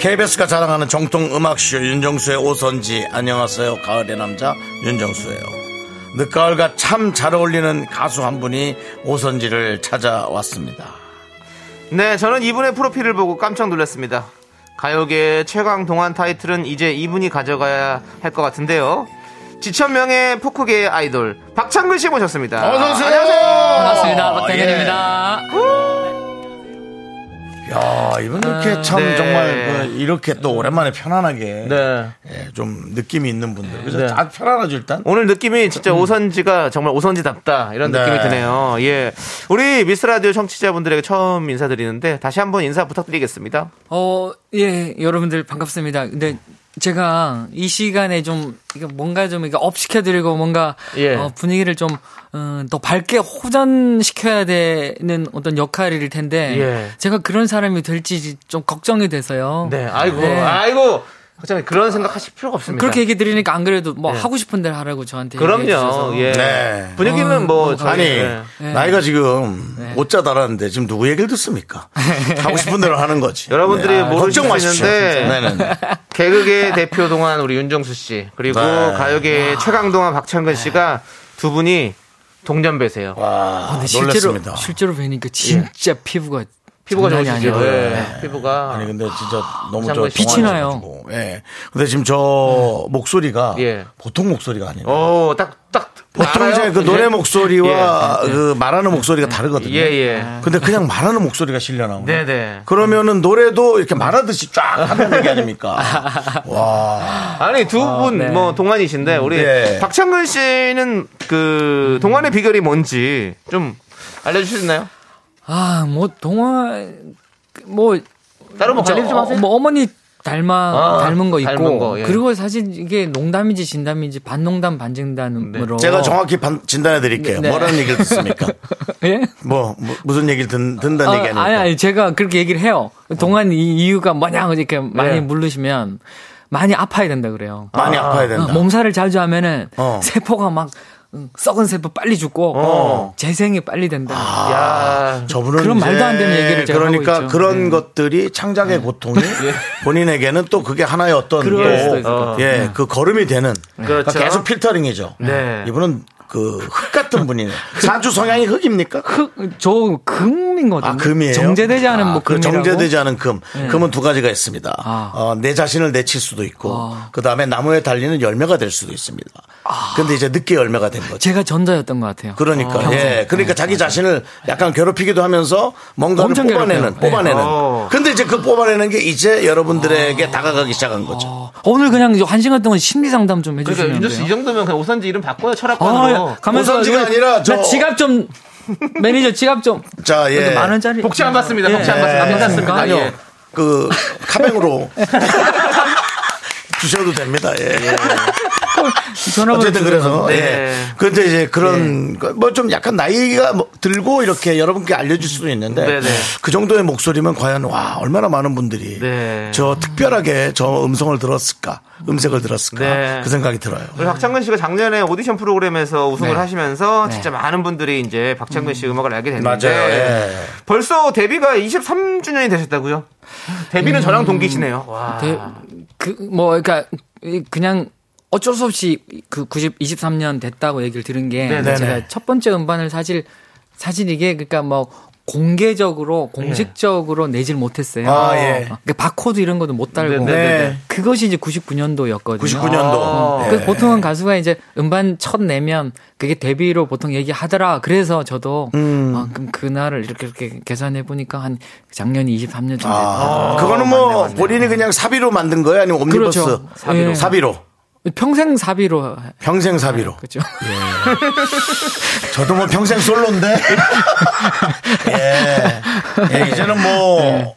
KBS가 자랑하는 정통 음악쇼 윤정수의 오선지. 안녕하세요. 가을의 남자 윤정수예요. 늦가을과 참 잘 어울리는 가수 한 분이 오선지를 찾아왔습니다. 네 저는 이분의 프로필을 보고 깜짝 놀랐습니다. 가요계 최강 동안 타이틀은 이제 이분이 가져가야 할 것 같은데요. 지천명의 포크계의 아이돌 박창근 씨 모셨습니다. 어서오세요. 안녕하세요. 반갑습니다. 박태근입니다. 야 이분 이렇게 참 네. 정말 그 이렇게 또 오랜만에 편안하게 네. 예, 좀 느낌이 있는 분들 그래서 네. 다 편안하죠 일단 오늘 느낌이 진짜 오선지가 정말 오선지답다 이런 네. 느낌이 드네요. 예, 우리 미스 라디오 청취자분들에게 처음 인사드리는데 다시 한번 인사 부탁드리겠습니다. 어, 예, 여러분들 반갑습니다. 근데 제가 이 시간에 좀 뭔가 좀 이거 up 시켜드리고 뭔가 예. 어, 분위기를 좀 어, 더 밝게 호전시켜야 되는 어떤 역할일 텐데 예. 제가 그런 사람이 될지 좀 걱정이 돼서요. 네, 아이고, 네. 아이고, 걱정이 그런 생각하실 필요가 없습니다. 그렇게 얘기 드리니까 안 그래도 뭐 네. 하고 싶은 대로 하라고 저한테 얘기해 주셔서. 그럼요. 예. 네. 분위기는 어, 뭐 아니 네. 네. 나이가 지금 옷자 달았는데 지금 누구 얘기를 듣습니까 하고 싶은 대로 하는 거지 여러분들이 네, 수 마십시오 있는데 네네 개그계 대표 동안 우리 윤정수 씨 그리고 네. 가요계 최강 동안 박창근 씨가 두 분이 동년배세요. 와 근데 실제로 놀랐습니다 실제로 뵈니까 진짜 피부가 피부가 좋으시죠. 아니에요. 예. 네. 피부가 아니 근데 진짜 너무 저. 빛이 나요. 예. 근데 지금 저 목소리가 예. 보통 목소리가 아니에요. 오, 딱, 딱. 보통 알아요? 이제 그 노래 목소리와 예. 그 말하는 목소리가 다르거든요. 예, 예. 근데 그냥 말하는 목소리가 실려 나오네. 네 네. 그러면은 노래도 이렇게 말하듯이 쫙 하는 얘기 아닙니까? 와. 아니, 두 분, 네. 뭐, 동안이신데, 우리 네. 박창근 씨는 그, 동안의 비결이 뭔지 좀 있나요? 아, 뭐 동화 뭐 다른 뭐 관리 좀 어, 하세요? 뭐 어머니 닮아 아, 닮은 거 있고 닮은 거, 예. 그리고 사실 이게 농담인지 진담인지 반농담 반진담으로 제가 정확히 반- 진단해 드릴게요. 네. 뭐라는 얘기를 듣습니까? 예? 뭐, 뭐, 무슨 얘기를 듣, 듣는다는 얘기 아, 아닙니까? 아니 아니 제가 그렇게 얘기를 해요. 동안 이 이유가 뭐냐 이렇게 많이 네. 물르시면 많이 아파야 된다 그래요. 많이 아 파야 된다. 어, 몸살을 자주 하면은 어. 세포가 막 음, 썩은 세포 빨리 죽고 어. 재생이 빨리 된다. 야. 저분은 그런 이제 말도 안 되는 얘기를 제가 그러니까 하고 있죠. 그런 네. 것들이 창작의 고통이 본인에게는 또 그게 하나의 어떤 것 같아요. 예, 그 걸음이 되는 그렇죠. 그러니까 계속 필터링이죠. 네. 이분은 그 흙 같은 분이네. 사주 성향이 흙입니까? 흑, 저금 이거든요. 아, 금이에요? 정제되지 않은 아, 뭐그 금이라고. 정제되지 않은 금. 네. 금은 두 가지가 있습니다. 아. 어, 내 자신을 내칠 수도 있고, 아. 그 다음에 나무에 달리는 열매가 될 수도 있습니다. 근데 이제 늦게 열매가 된 거죠. 제가 전자였던 것 같아요. 그러니까, 평생. 예. 그러니까 자기 자신을 약간 괴롭히기도 하면서 뭔가를 엄청 뽑아내는, 괴롭혀요. 뽑아내는. 어. 근데 이제 그 뽑아내는 게 이제 여러분들에게 다가가기 시작한 거죠. 어, 오늘 그냥 한 시간 동안 심리 상담 좀 그러니까 씨 돼요. 이 정도면 그냥 오선지 이름 바꿔요 아, 철학관으로. 가면서 오선지가 이거- 아니라 저- 나 지갑 좀 매니저 지갑 좀 자, 예. 만 원짜리 복지 안 받습니다. 예. 복지 안 받습니다. 예. 괜찮습니다. 아니요. 예. 그, 카뱅으로. 주셔도 됩니다. 예. 전화번호 어쨌든 그래서 네. 예. 그런데 이제 그런 뭐좀 약간 나이가 뭐 들고 이렇게 여러분께 알려줄 수도 있는데 네, 네. 그 정도의 목소리면 과연 와 얼마나 많은 분들이 네. 저 특별하게 저 음성을 들었을까 음색을 들었을까 네. 그 생각이 들어요. 우리 박창근 씨가 작년에 오디션 프로그램에서 우승을 네. 하시면서 진짜 많은 분들이 이제 박창근 씨 음악을 알게 됐는데 맞아요. 예. 벌써 데뷔가 23주년이 되셨다고요? 데뷔는 저랑 동기시네요. 와. 그뭐 그러니까 이- 그냥 어쩔 수 없이 그 90, 23년 됐다고 얘기를 들은 게 네네네. 제가 첫 번째 음반을 사실 사실 이게 그러니까 뭐 공개적으로 공식적으로 내질 못했어요. 아, 예. 그러니까 바코드 이런 것도 못 달고 네. 그것이 이제 99년도였거든요. 99년도. 예. 그 보통은 가수가 이제 음반 첫 내면 그게 데뷔로 보통 얘기하더라. 그래서 저도 음. 아, 그럼 그날을 이렇게 이렇게 계산해 보니까 한 작년이 23년 쯤 됐다. 아, 그거는 뭐 본인이 그냥 사비로 만든 거예요, 아니면 옴니버스 그렇죠. 사비로? 예. 사비로. 평생 사비로 평생 사비로. 그렇죠. 저도 뭐 평생 솔로인데. 예. 예, 이제는 뭐.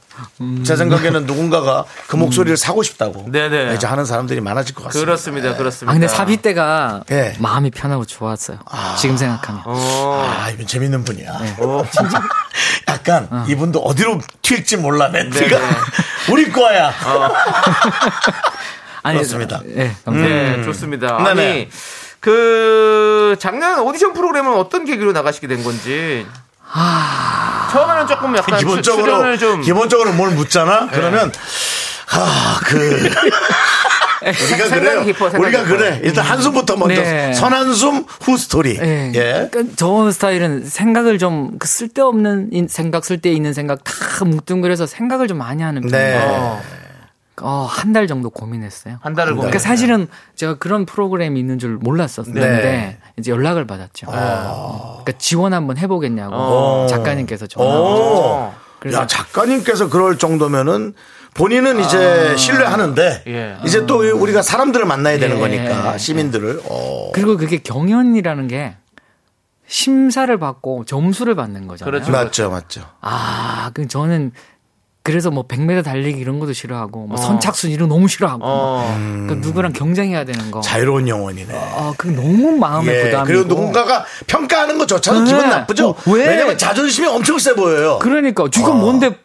제 생각에는 누군가가 그 목소리를 사고 싶다고. 네네. 이제 하는 사람들이 많아질 것 같습니다. 그렇습니다. 그렇습니다. 아 근데 사비 때가 예. 마음이 편하고 좋았어요. 지금 생각하면. 어. 아, 이분 재밌는 분이야. 네. 어. 약간 이분도 어디로 튈지 몰라 멘트가 네네. 우리 거야. 아니, 그렇습니다. 예, 감사합니다. 네, 좋습니다. 네네. 아니, 그, 작년 오디션 프로그램은 어떤 계기로 나가시게 된 건지. 처음에는 조금 약간 출- 기본적으로 출연을 좀. 기본적으로 뭘 묻잖아. 그러면 아 그 우리가 생각이 그래요. 깊어, 우리가 깊어요. 그래. 일단 한숨부터 먼저 네. 선한숨 후 스토리. 예. 예. 그러니까 저 스타일은 생각을 좀그 쓸데없는 인- 생각, 쓸데 있는 생각 다 뭉뚱그려서 생각을 좀 많이 하는 편이에요. 네. 어, 한 달 정도 고민했어요. 한 달을 그러니까 고민. 사실은 제가 그런 프로그램이 있는 줄 몰랐었는데 네. 이제 연락을 받았죠. 그러니까 지원 한번 해보겠냐고 어. 작가님께서 전화. 를 오. 그래서- 야 작가님께서 그럴 정도면은 본인은 이제 신뢰하는데 예. 이제 또 우리가 사람들을 만나야 되는 예. 거니까 시민들을. 어. 그리고 그게 경연이라는 게 심사를 받고 점수를 받는 거잖아요. 그렇죠. 맞죠, 맞죠. 아, 그 저는 그래서 뭐 100m 달리기 이런 것도 싫어하고 뭐 선착순 이런 거 너무 싫어하고 어. 그 누구랑 경쟁해야 되는 거. 자유로운 영혼이네. 아, 그 너무 마음의 예, 부담이고. 그리고 누군가가 평가하는 것조차도 네. 기분 나쁘죠. 어, 왜? 왜냐면 자존심이 엄청 세 보여요. 그러니까 지금 뭔데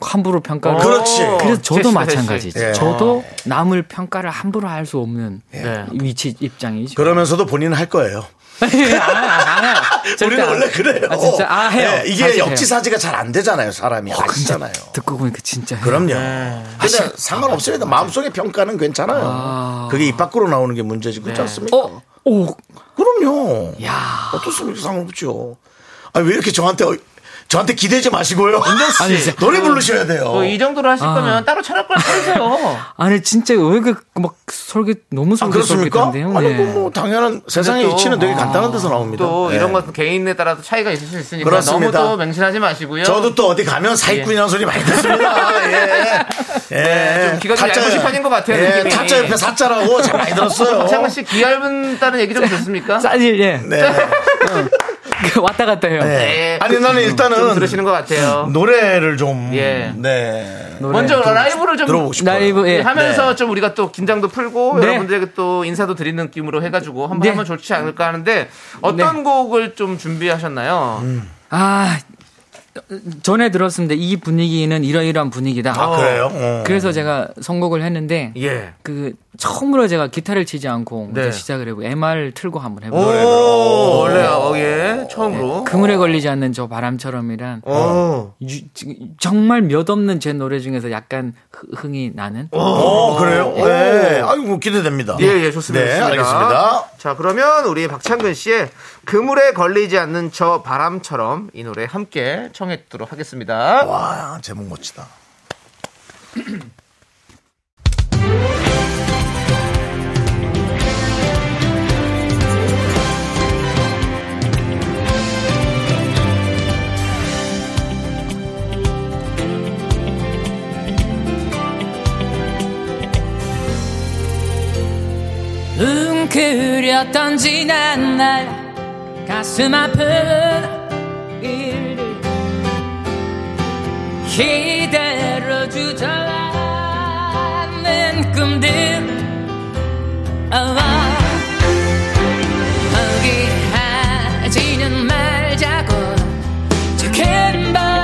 함부로 평가를. 어. 그렇지. 그래서 저도 마찬가지죠. 예. 저도 남을 평가를 함부로 할 수 없는 네. 위치 입장이죠. 그러면서도 본인은 할 거예요. 아. 절대 우리는 안 원래. 그래요. 아, 진짜? 아, 해요. 예, 이게. 역지사지가 잘 안 되잖아요, 사람이. 아시잖아요. 듣고 보니까 진짜. 그럼요. 네. 근데 상관없습니다. 마음속의 평가는 괜찮아요. 그게 입 밖으로 나오는 게 문제지. 그렇지 않습니까? 어? 오, 그럼요. 야. 어떻습니까? 상관없죠. 아니, 왜 이렇게 저한테, 어- 저한테 기대지 마시고요. 아니, 진짜. 노래 부르셔야 돼요. 그이 정도로 하실 거면 따로 철학관 차리세요. 아니 진짜 왜그막 설계 너무 아, 그렇습니까? 설계설계한데요. 아니, 그 뭐, 당연한 세상의 또- 이치는 되게 간단한 데서 나옵니다. 또 네. 이런 것 개인에 따라서 차이가 있을 수 있으니까 그렇습니다. 너무 또 맹신하지 마시고요. 저도 또 어디 가면 사기꾼이라는 소리 많이 듣습니다. 예. 예. 좀 귀가 좀 얇으신 편인 것 같아요, 예. 느낌이. 타짜 옆에 사자라고 잘 많이 들었어요. 박창근 씨귀 얇은 다는 얘기 좀 듣습니까? 싸질 예. 네. 왔다 갔다 해요. 네. 네. 아니 나는 좀 일단은 들으시는 것 같아요. 노래를 좀 예. 네. 노래. 먼저 라이브를 좀 들어보고 싶어요. 라이브 예. 하면서 네. 좀 우리가 또 긴장도 풀고 네. 여러분들에게 또 인사도 드리는 느낌으로 해가지고 한번 네. 하면 좋지 않을까 하는데 어떤 곡을 좀 준비하셨나요? 음. 아 전에 들었습니다. 이 분위기는 이러이러한 분위기다. 아, 그래요? 어. 그래서 제가 선곡을 했는데 예. 그 처음으로 제가 기타를 치지 않고 네. 먼저 시작을 해고 MR 틀고 한번 오, 해보고 원래 어, 예, 처음으로. 그물에 걸리지 않는 저 바람처럼이란 오. 유- 정말 몇 없는 제 노래 중에서 약간 흐- 흥이 나는 어, 그래요? 네. 아이고, 기대됩니다. 예, 예, 좋습니다. 네. 알겠습니다. 자, 그러면 우리 박창근 씨의 그물에 걸리지 않는 저 바람처럼 이 노래 함께 청해 듣도록 하겠습니다. 와, 제목 멋지다. 웅크렸던 지난날 가슴 아픈 일들 기대로 주저앉는 꿈들. 어, 포기하지는 말자고. 저큰더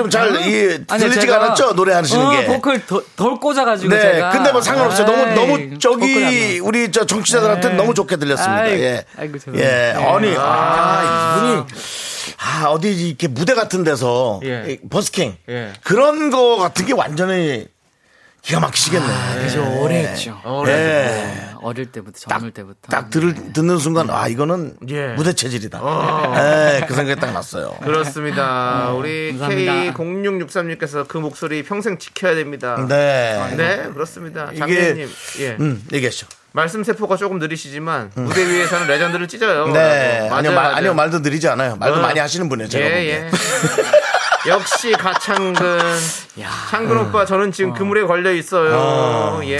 좀 잘, 이, 아니, 들리지가 않았죠? 노래 하시는 어, 게. 보컬 덜, 덜 꽂아가지고 네, 제가 근데 뭐 상관없어요. 너무, 너무 저기. 우리 저 정치자들한테 네. 너무 좋게 들렸습니다. 아이, 예. 아이고. 예, 네. 아니, 아, 이분이 아, 어디 이렇게 무대 같은 데서 예. 이 버스킹 예. 그런 거 같은 게 완전히 기가 막히시겠네. 그죠 오래 했죠. 어려. 예. 어릴 때부터 젊을 때부터. 딱 들을 듣는 순간 아 이거는 예. 무대 체질이다. 어. 예, 그 생각이 딱 났어요. 그렇습니다. 우리 감사합니다. K0663님께서 그 목소리 평생 지켜야 됩니다. 네. 네, 그렇습니다. 장례님, 예. 음, 얘기하시죠. 말씀 세포가 조금 느리시지만 무대 위에서는 레전드를 찢어요. 음. 네. 라고. 아니요, 맞아요, 말, 맞아요. 아니요, 말도 느리지 않아요. 말도 어. 많이 하시는 분이에요, 제가. 예, 보기엔. 예. 역시 가창근. 창근 오빠 저는 지금 그물에 걸려 있어요. 어. 예.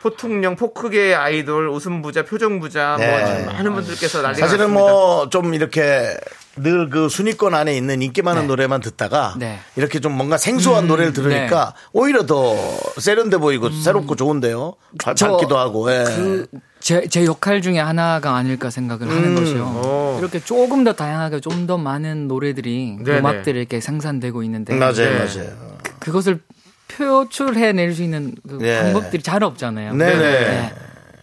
포통령 포크계의 아이돌 웃음 부자 표정 부자 네. 뭐 많은 분들께서 난리가 사실은. 뭐 좀 이렇게 늘 그 순위권 안에 있는 인기 많은 노래만 듣다가 네. 이렇게 좀 뭔가 생소한 노래를 들으니까 오히려 더 세련돼 보이고 새롭고 좋은데요. 밝기도 하고. 예. 그 제, 제 역할 중에 하나가 아닐까 생각을 하는 거죠. 오. 이렇게 조금 더 다양하게 좀 더 많은 노래들이 네네. 음악들이 이렇게 생산되고 있는데 맞아요, 네. 맞아요. 그 것을 표출해낼 수 있는 그 예. 방법들이 잘 없잖아요. 네네. 네.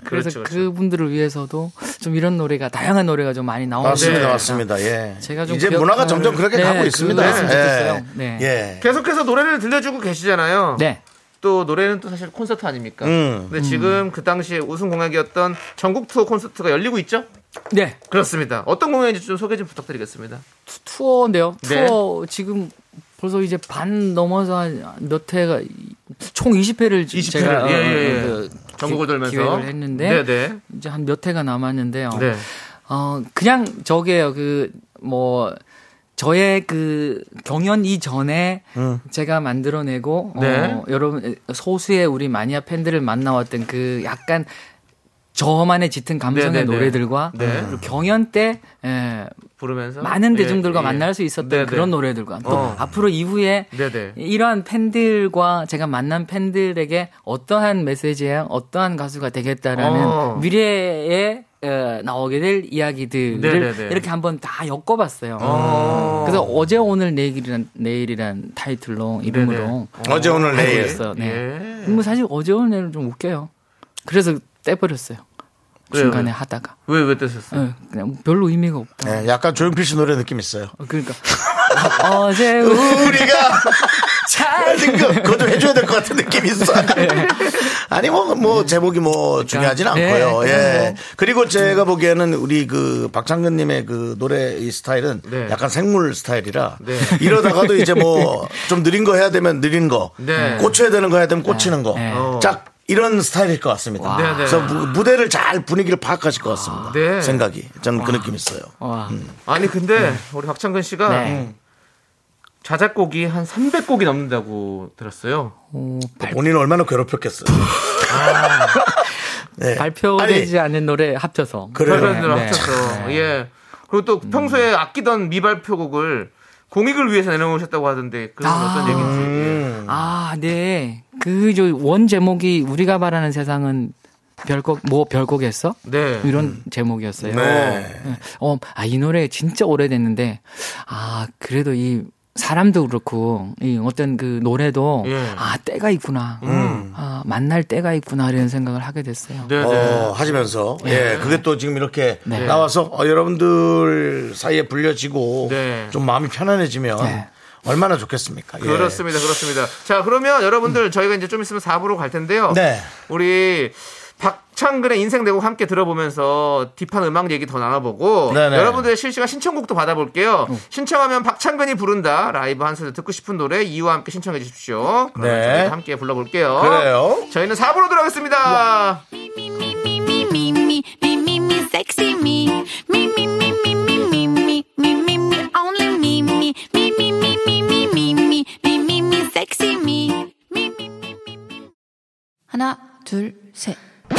그래서 그렇죠, 그렇죠. 그분들을 위해서도 좀 이런 노래가 다양한 노래가 좀 많이 나오는 맞습니다, 네. 맞습니다. 예. 제가 좀 이제 그 문화가 점점 그렇게 네, 가고 있습니다. 예. 네. 예. 계속해서 노래를 들려주고 계시잖아요. 네. 또 노래는 또 사실 콘서트 아닙니까? 음. 근데 지금 그 당시에 우승 공약이었던 전국 투어 콘서트가 열리고 있죠? 네. 그렇습니다. 어떤 공연인지 좀 소개 좀 부탁드리겠습니다. 투 어인데요. 네. 투어 지금 벌써 이제 반 넘어서 한 몇 회가 총 20회를 20회를, 제가 예, 예, 예. 그 전국을 기- 돌면서 기획을 했는데 네네. 이제 한 몇 회가 남았는데요. 네. 어 그냥 저게요. 그 뭐 저의 그 경연 이전에 제가 만들어내고 네. 어, 여러분 소수의 우리 마니아 팬들을 만나왔던 그 약간 저만의 짙은 감성의 네, 네, 네. 노래들과 네. 그리고 경연 때 에, 부르면서 많은 예, 대중들과 예. 만날 수 있었던 네네. 그런 노래들과 또 어. 앞으로 이후에 네네. 이러한 팬들과 제가 만난 팬들에게 어떠한 메시지야 어떠한 가수가 되겠다라는 어. 미래에 어, 나오게 될 이야기들을 네네네. 이렇게 한번 다 엮어봤어요. 어. 그래서 어제 오늘 내일이란 내일이란 타이틀로 이름으로 어제 오늘 내일. 했어요. 네. 예. 뭐 사실 어제 오늘은 좀 웃겨요. 그래서 떼버렸어요. 왜요, 중간에 왜? 하다가 왜, 왜 뜨셨어요? 어, 그냥 별로 의미가 없다. 예, 약간 조용필 씨 노래 느낌 있어요. 어, 그러니까 어제 우 우리가 잘 그거 좀 해줘야 될 것 같은 느낌이 있어. 아니 뭐뭐 제목이 뭐 중요하진 네, 않고요. 그냥 예. 뭐. 그리고 제가 보기에는 우리 그 박창근님의 그 노래 이 스타일은 네. 약간 생물 스타일이라 네. 이러다가도 이제 뭐 좀 느린 거 해야 되면 느린 거, 네. 꽂혀야 되는 거 해야 되면 꽂히는 거, 네. 어. 짝 이런 스타일일 것 같습니다. 네, 네. 그래서 무, 무대를 잘 분위기를 파악하실 것 같습니다. 네. 생각이 저는 그 느낌 있어요. 와. 아니, 근데 우리 박창근 씨가 네. 자작곡이 한 300곡이 넘는다고 들었어요. 어, 본인 은 얼마나 괴롭혔겠어요. 네. 발표되지 않은 노래 합쳐서 그래요. 네. 합쳐서. 예. 그리고 또 평소에 아끼던 미발표곡을 공익을 위해서 내놓으셨다고 하던데 그건 아. 어떤 얘기인지. 음. 아, 네. 그, 저, 원 제목이 우리가 바라는 세상은 별곡, 뭐 별곡했어? 네. 이런 제목이었어요. 네. 어, 아, 이 노래 진짜 오래됐는데, 아, 그래도 이 사람도 그렇고, 이 어떤 그 노래도, 예. 아, 때가 있구나. 아, 만날 때가 있구나. 이런 생각을 하게 됐어요. 네, 네. 어, 하시면서 예 그게 또 지금 이렇게 네. 나와서 어, 여러분들 사이에 불려지고 네. 좀 마음이 편안해지면 네. 얼마나 좋겠습니까? 예. 그렇습니다. 그렇습니다. 자, 그러면 여러분들 저희가 이제 좀 있으면 4부로 갈 텐데요. 네. 우리 박창근의 인생대곡 함께 들어보면서 딥한 음악 얘기 더 나눠보고 네네. 여러분들의 실시간 신청곡도 받아볼게요. 응. 신청하면 박창근이 부른다 라이브 한 소절 듣고 싶은 노래 이와 함께 신청해 주십시오. 네. 저희도 함께 불러볼게요. 그래요. 저희는 4부로 들어가겠습니다. 하나 둘 셋.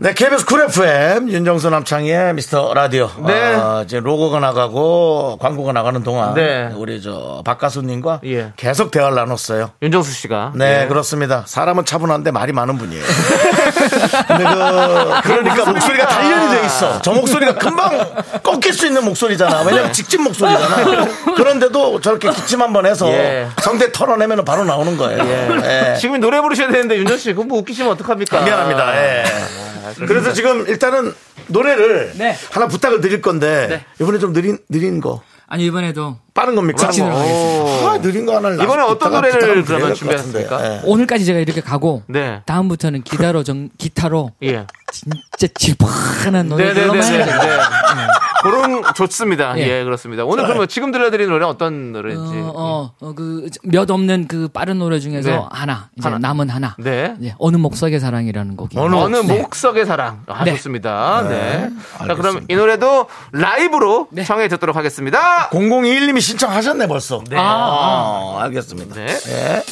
네, KBS 쿨 FM 윤정수 남창희의 미스터 라디오. 네. 아, 이제 로고가 나가고 광고가 나가는 동안 네. 우리 저 박가수님과 예. 계속 대화를 나눴어요. 윤정수 씨가 네, 예. 그렇습니다. 사람은 차분한데 말이 많은 분이에요. 근데 그, 그러니까 목소리가 단련이 돼 있어. 저 목소리가 금방 꺾일 수 있는 목소리잖아. 왜냐면 직진 목소리잖아. 그런데도 저렇게 기침 한번 해서 예. 성대 털어내면 바로 나오는 거예요. 예. 지금 노래 부르셔야 되는데 윤정 씨 그거 뭐 웃기시면 어떡합니까? 미안합니다. 예. 그래서 지금 일단은 노래를 네. 하나 부탁을 드릴 건데 네. 이번에 좀 느린 느린 거 아니 이번에도 빠른 겁니까? 직진으로 하겠습니다. 아, 느린 거 하나를 이번에 어떤 노래를 그러면 같은데. 준비하셨습니까? 예. 오늘까지 제가 이렇게 가고 네. 다음부터는 기타로 정 기타로 예. 진짜 질펀한 노래들로만. 해야 돼요. 네. 그런 좋습니다. 예, 예. 그렇습니다. 오늘 그러면 지금 들려드린 노래 어떤 노래인지. 어, 어, 그, 몇 없는 그 빠른 노래 중에서 네. 하나, 이제 하나. 남은 하나. 네. 예, 어느 목석의 사랑이라는 곡이. 어느 어느 네. 목석의 사랑. 아, 네. 좋습니다. 네. 자, 그럼. 이 노래도 라이브로 네. 청해 듣도록 하겠습니다. 0021님이 신청하셨네 벌써. 네. 아, 알겠습니다. 네.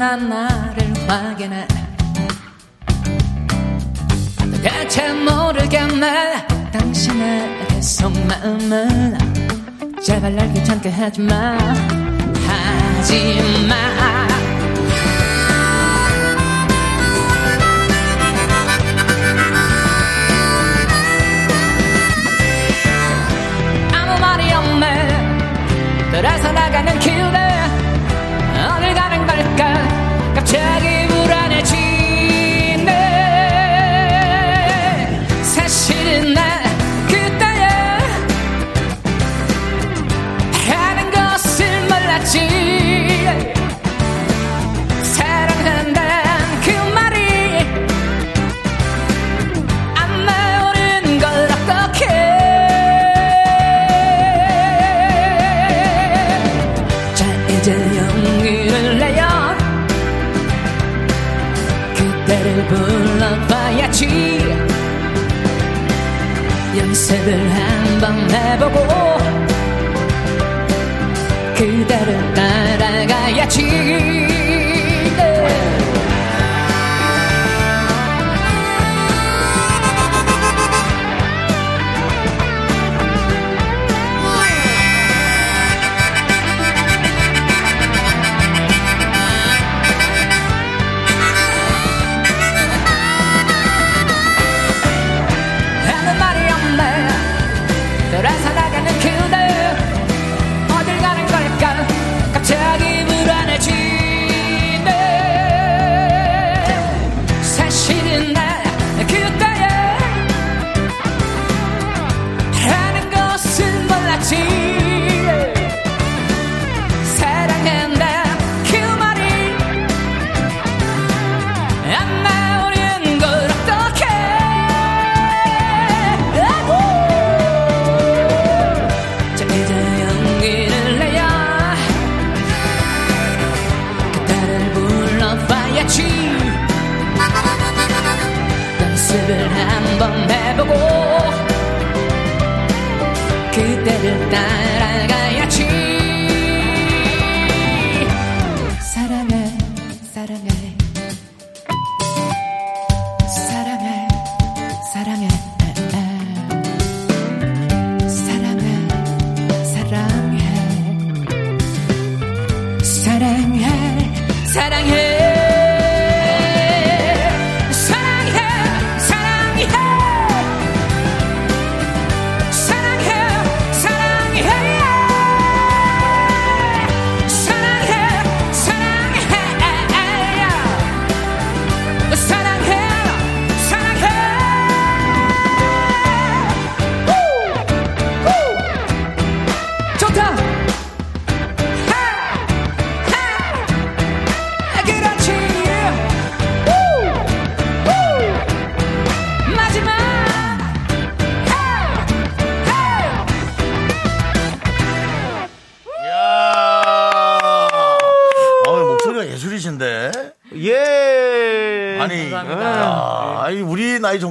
언제나 나를 확인해 대체 모르겠네 당신의 속마음을 제발 날 귀찮게 하지마. 하지마. 아무 말이 없네. 그래서 나가는 길에 연습을 한번 해보고 그대를 따라가야지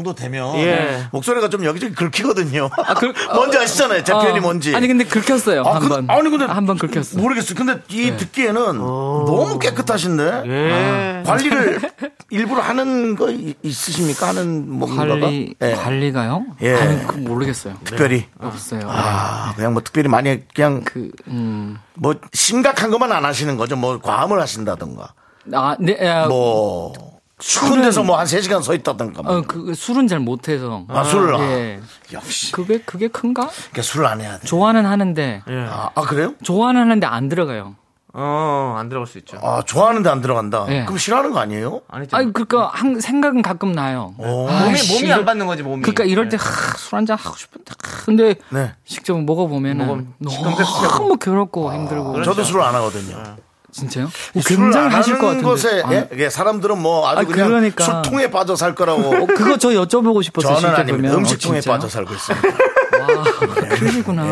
정도 되면 예. 목소리가 좀 여기저기 긁히거든요. 긁- 뭔지 아시잖아요. 제 표현이 어, 뭔지. 아니 근데 긁혔어요 아, 한 그- 번. 아니 근데 한 번 긁혔어. 네. 모르겠어요. 근데 이 듣기에는 너무 깨끗하신데 예. 관리를 일부러 하는 거 이- 있으십니까? 하는 뭔가가? 관리 예. 관리가요? 예. 아니 그 모르겠어요. 특별히. 없어요. 아, 그냥 뭐 특별히 많이 그냥 그 음. 뭐 심각한 것만 안 하시는 거죠. 뭐 과음을 하신다던가. 아, 네, 아, 뭐 추운 데서 뭐 한 3시간 서 있다던가. 뭐. 어, 그 술은 잘 못해서. 아, 술을. 아, 예. 역시. 그게 그게 큰가? 그러니까 술을 안 해야 돼. 좋아는 하는데 아, 아, 그래요? 좋아는 하는데 안 들어가요. 어, 안 들어갈 수 있죠. 아, 좋아하는데 안 들어간다. 예. 그럼 싫어하는 거 아니에요? 아니죠. 아니 그러니까 한, 생각은 가끔 나요. 오. 몸이, 아이씨, 몸이 이거- 안 받는 거지, 몸이. 그러니까 이럴 때술한잔 하고 싶은데 하, 근데 네. 직접 먹어보면은 먹으면. 너무 괴롭고 힘들고 저도 술을 안 하거든요. 진짜요? 술을 굉장히 안 하실 것 같은데. 것에 아, 예? 이게 사람들은 뭐 아주 아, 그냥 그러니까. 술통에 빠져 살 거라고 어, 그거 저 여쭤보고 싶었어요. 저는 아닙니다. 음식통에 어? 빠져 살고 있습니다. 와, 그러시구나.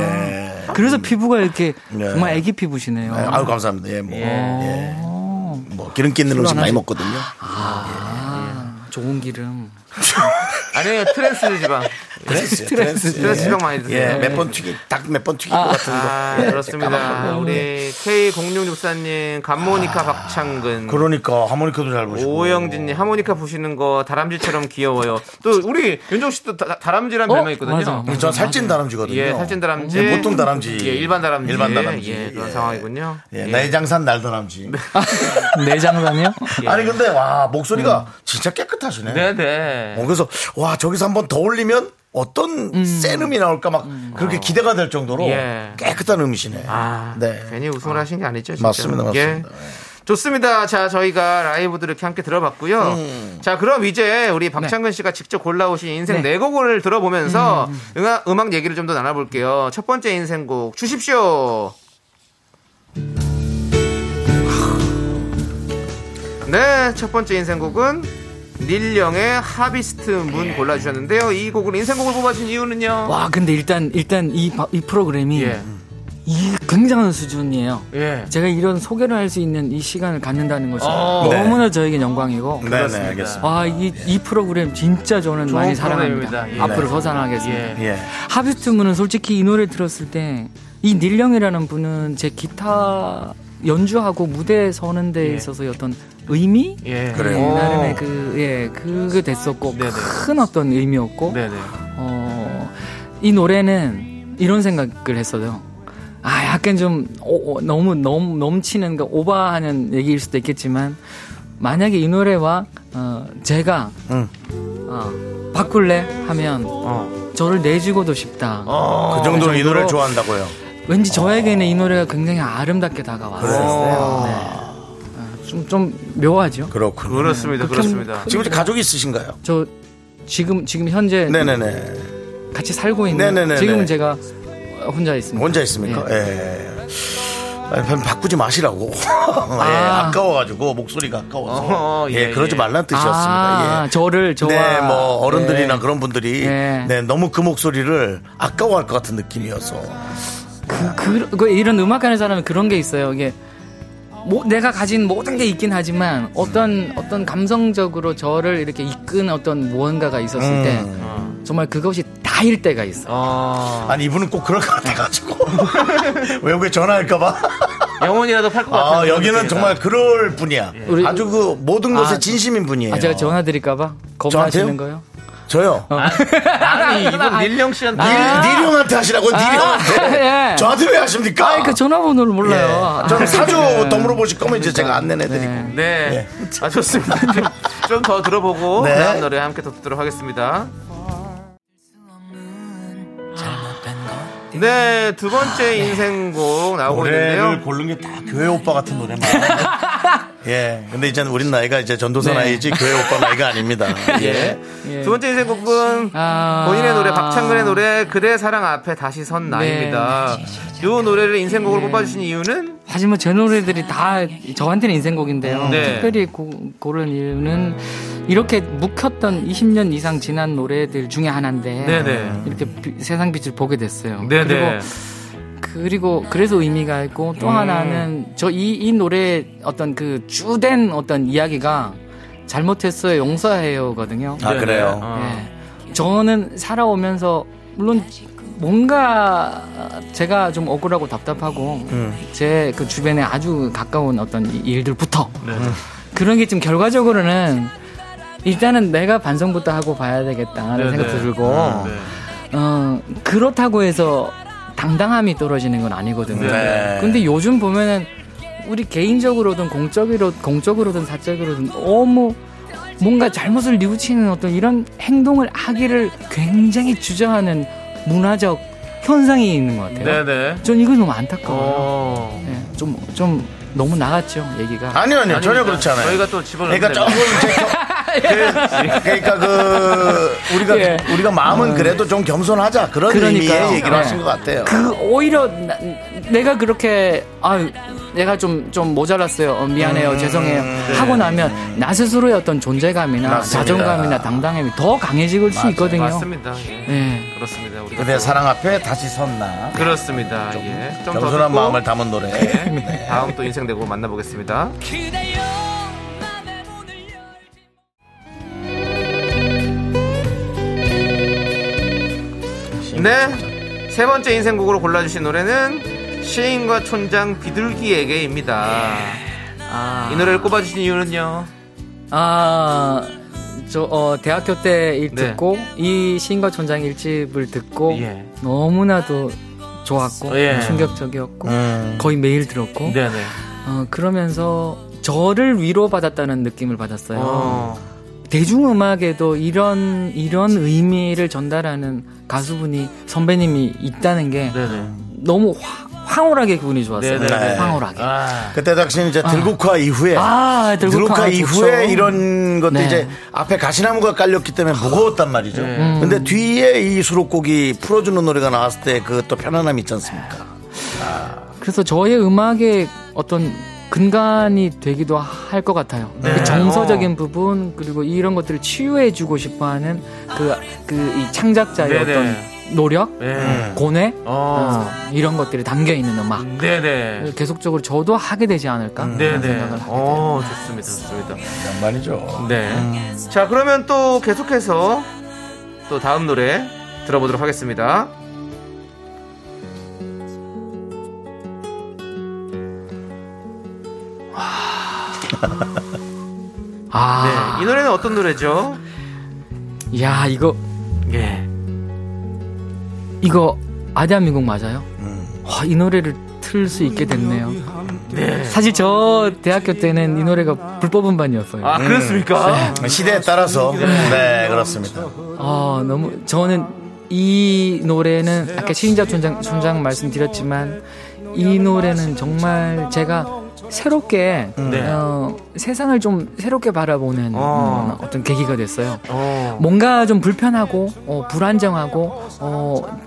그래서 피부가 이렇게 예. 정말 애기 피부시네요. 네, 아유 감사합니다. 예, 뭐, 예. 어, 뭐 기름기 있는 음식 안 많이 먹거든요. 아, 좋은 기름. 아니에요, 트랜스 지방. 트랜스, 트랜스. 트랜스 지방 많이 드세요. 예, 몇 번 튀기, 딱 몇 번 튀긴 것 같은 거. 아, 예, 그렇습니다. 까먹고. 우리 K0664님, 감모니카 박창근. 그러니까 하모니카도 잘 보시고. 오영진님, 하모니카 부시는 거 다람쥐처럼 귀여워요. 또, 우리 윤정 씨도 다, 다람쥐라는 어? 별명이 있거든요. 맞아. 예, 전 살찐 다람쥐거든요. 예, 살찐 다람쥐. 예, 보통 다람쥐. 예, 일반 다람쥐. 일반 다람쥐. 예, 그런 예. 상황이군요. 예, 내장산 날다람쥐. 내장산이요? 아니 근데 와 목소리가 진짜 깨끗하시네. 네네. 어, 그래서 와 저기서 한번 더 올리면 어떤 센 음이 나올까 막 그렇게 기대가 될 정도로 예. 깨끗한 음이시네. 아, 네. 괜히 웃음을 하신 게 아니죠. 진짜. 맞습니다, 맞습니다. 예. 좋습니다. 자, 저희가 라이브도 이렇게 함께 들어봤고요. 음. 자, 그럼 이제 우리 박창근 씨가 직접 골라오신 인생 네, 곡을 들어보면서 음 악, 음악 얘기를 좀 더 나눠볼게요. 첫 번째 인생곡 주십시오. 네, 첫 번째 인생곡은 닐령의 하비스트 문 골라주셨는데요. 이 곡을 인생곡을 뽑아준 이유는요? 와, 근데 일단, 일단 이, 바- 이 프로그램이 예. 이 굉장한 수준이에요. 예. 제가 이런 소개를 할 수 있는 이 시간을 갖는다는 것이 어. 너무나 저에게 영광이고. 네, 네, 알겠습니다. 아, 이, 이 프로그램 진짜 저는 좋은 많이 사랑합니다. 예. 앞으로 더 사랑하겠습니다. 예. 예. 하비스트 문은 솔직히 이 노래 들었을 때 이 닐령이라는 분은 제 기타 연주하고 무대에 서는 데 예. 있어서 어떤 의미? 예. 그래요. 예, 나름의 그, 예, 그게 됐었고, 네네. 큰 어떤 의미였고, 네네. 어, 이 노래는 이런 생각을 했어요. 아, 약간 좀, 오- 오, 너무, 넘, 넘치는, 그 오버하는 얘기일 수도 있겠지만, 만약에 이 노래와, 어, 제가, 응. 어, 바꿀래? 하면, 어. 저를 내주고도 싶다. 그 정도로 이 노래를 좋아한다고요. 왠지 저에게는 이 노래가 굉장히 아름답게 다가왔어요. 네. 어, 좀, 좀 묘하죠? 그렇군요. 그렇습니다. 그렇습니다. 지금 가족이 있으신가요? 저, 지금, 지금 현재 네네네. 같이 살고 있는, 네네네네. 지금은 제가 혼자 있습니다. 혼자 있습니까? 예. 예. 아니, 바꾸지 마시라고. 예, 아. 아까워가지고 목소리가 아까워서. 어허, 예, 예, 그러지 예. 말라는 뜻이었습니다. 아, 예. 저를 좋아. 네, 뭐 어른들이나 네. 그런 분들이 네. 네, 너무 그 목소리를 아까워할 것 같은 느낌이어서. 그, 그, 이런 음악하는 사람은 그런 게 있어요. 이게 뭐, 내가 가진 모든 게 있긴 하지만 어떤 어떤 감성적으로 저를 이렇게 이끈 어떤 무언가가 있었을 때 음. 정말 그것이 다일 때가 있어. 요 어. 아니 이분은 꼭 그럴 것 같아가지고 외국에 전화할까봐. 영혼이라도 팔 것 같아요. 아 여기는 정말 그럴 분이야. 우리- 아주 그 모든 것에 아, 진심인 분이에요. 아, 제가 전화 드릴까봐 겁나시는? 거예요? 저요. 아니, 이분 닐령 씨한테. 닐, 닐형한테 하시라고 닐형한테. 예. 저한테 왜 하십니까? 아, 그 전화번호를 몰라요. 예. 저는 사주 더 물어보실 거면 이제 제가 안내해드리고. 네. 네. 아, 좋습니다. 좀 더 들어보고 네. 다음 노래 함께 더 듣도록 하겠습니다. 네, 두 번째 인생곡 나오고 노래를 있는데요. 고른 게 다 교회 오빠 같은 노래만. 예. 근데 이제는 우린 나이가 이제 전도사 네. 나이지 교회 오빠 나이가 아닙니다. 예. 예. 두 번째 인생곡은 아. 본인의 노래 박창근의 노래 그대 사랑 앞에 다시 선 나입니다. 이 노래를 인생곡으로 뽑아주신 이유는 하지만 제 노래들이 다 저한테는 인생곡인데요. 네. 특별히 고, 고른 이유는 이렇게 묵혔던 20년 이상 지난 노래들 중에 하나인데 네네. 이렇게 비- 세상 빛을 보게 됐어요. 네네. 그리고 그리고 그래서 의미가 있고 또 음. 하나는 저 이 이 노래 어떤 그 주된 어떤 이야기가 잘못했어요 용서해요거든요. 아, 그래요? 어. 예. 저는 살아오면서 물론 뭔가 제가 좀 억울하고 답답하고 음. 제그 주변에 아주 가까운 어떤 이- 일들부터 네. 그런 게좀 결과적으로는 일단은 내가 반성부터 하고 봐야 되겠다는 네, 생각도 네. 들고 네. 어 그렇다고 해서 당당함이 떨어지는 건 아니거든요. 네. 근데 요즘 보면은 우리 개인적으로든 공적으로 공적으로든 사적으로든 너무 뭔가 잘못을 뉘우치는 어떤 이런 행동을 하기를 굉장히 주장하는 문화적 현상이 있는 것 같아요. 네네. 전 이거 너무 안타까워요. 어. 네, 좀, 좀 너무 나갔죠, 얘기가. 아니요, 아니요. 전혀 아닙니다. 그렇지 않아요. 저희가 또 집어넣는 그러니까 조금 그, 그러니까 그 우리가 예. 우리가 마음은 그래도 좀 겸손하자 그런 그러니까요. 의미의 얘기를 네. 하신 것 같아요. 그, 오히려, 나- 내가 그렇게, 아유, 내가 좀, 좀 모자랐어요. 어, 미안해요. 음, 죄송해요. 네. 하고 나면 나 스스로의 어떤 존재감이나 맞습니다. 자존감이나 당당함이 더 강해질 수 맞아요. 있거든요. 맞습니다. 예. 네. 그렇습니다. 우리가 그대 또- 사랑 앞에 다시 섰나. 그렇습니다. 예. 좀더 겸손한 마음을 담은 노래. 네. 다음 또 인생 내고 만나보겠습니다. 네. 세 번째 인생곡으로 골라주신 노래는 시인과 촌장 비둘기에게입니다. 아, 이 노래를 꼽아주신 이유는요? 아, 저, 어, 대학교 때일 네. 듣고, 이 시인과 촌장 일집을 듣고, 예. 너무나도 좋았고, 예. 충격적이었고, 음. 거의 매일 들었고, 네네. 어, 그러면서 저를 위로받았다는 느낌을 받았어요. 어. 대중음악에도 이런, 이런 의미를 전달하는 가수분이, 선배님이 있다는 게 네네. 너무 화- 황홀하게 기분이 좋았어요. 네네네. 황홀하게. 아. 그때 당시는 이제 들국화 이후에 아, 들국화 들국화 이후에 좋죠. 이런 것도 네. 이제 앞에 가시나무가 깔렸기 때문에 무거웠단 말이죠. 네. 근데 뒤에 이 수록곡이 풀어주는 노래가 나왔을 때 그 또 편안함이 있지 않습니까? 그래서 저의 음악의 어떤 근간이 되기도 할 것 같아요. 네. 그 정서적인 부분 그리고 이런 것들을 치유해주고 싶어하는 그 그 이 창작자의 네네. 어떤 노력, 네. 고뇌 어. 어, 이런 것들이 담겨 있는 음악. 네네. 계속적으로 저도 하게 되지 않을까 그런 네네. 생각을 하게 돼요. 어, 좋습니다. 좋습니다. 이런 말이죠. 네. 자, 그러면 또 계속해서 또 다음 노래 들어보도록 하겠습니다. 아, 네. 이 노래는 어떤 노래죠? 야 이거 예. 이거 아대한민국 맞아요? 음. 와, 이 노래를 틀 수 있게 됐네요. 네. 사실 저 대학교 때는 이 노래가 불법 음반이었어요. 아, 그렇습니까? 시대에 따라서 네 그렇습니다. 아, 너무 저는 이 노래는 아까 시인자 촌장 촌장 말씀드렸지만 이 노래는 정말 제가 새롭게 네. 어, 세상을 좀 새롭게 바라보는 어. 어. 어떤 계기가 됐어요. 어. 뭔가 좀 불편하고 어, 불안정하고 어,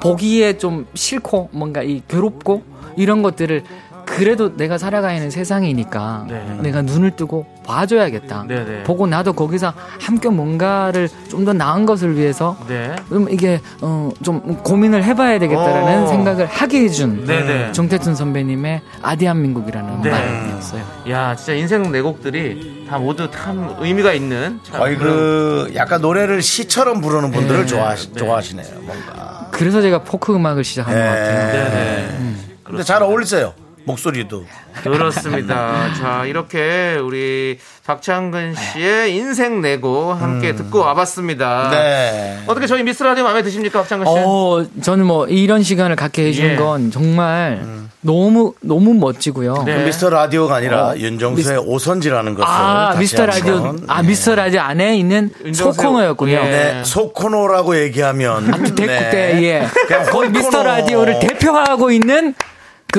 보기에 좀 싫고 뭔가 이 괴롭고 이런 것들을 그래도 내가 살아가는 세상이니까 네. 내가 눈을 뜨고 봐줘야겠다. 네 네. 보고 나도 거기서 함께 뭔가를 좀 더 나은 것을 위해서 네. 좀 이게 어, 좀 고민을 해봐야 되겠다라는 어. 생각을 하게 해준 네네. 정태춘 선배님의 아디한민국이라는 네. 음반이었어요. 야, 진짜 인생 네 곡들이 다 모두 참 의미가 있는 참 거의 그런- 그 약간 노래를 시처럼 부르는 분들을 네. 좋아하시, 네. 좋아하시네요. 뭔가. 그래서 제가 포크 음악을 시작한 것 같아요. 네네. 근데 잘 어울리세요. 목소리도. 그렇습니다. 자, 이렇게 우리 박창근 씨의 인생 내고 함께 듣고 와봤습니다. 네. 어떻게 저희 미스 라디오 마음에 드십니까, 박창근 씨? 어, 저는 뭐 이런 시간을 갖게 해준 예. 건 정말 너무 너무 멋지고요. 네. 미스터 라디오가 아니라 윤정수의 오선지라는 것을 아 다시 미스터 라디오 한번, 아 네. 미스터 라디오 안에 있는 윤정수- 소코너였군요. 예. 네, 소코노라고 얘기하면 아, 대구 네. 때 예. 그냥 거의. 미스터 라디오를 대표하고 있는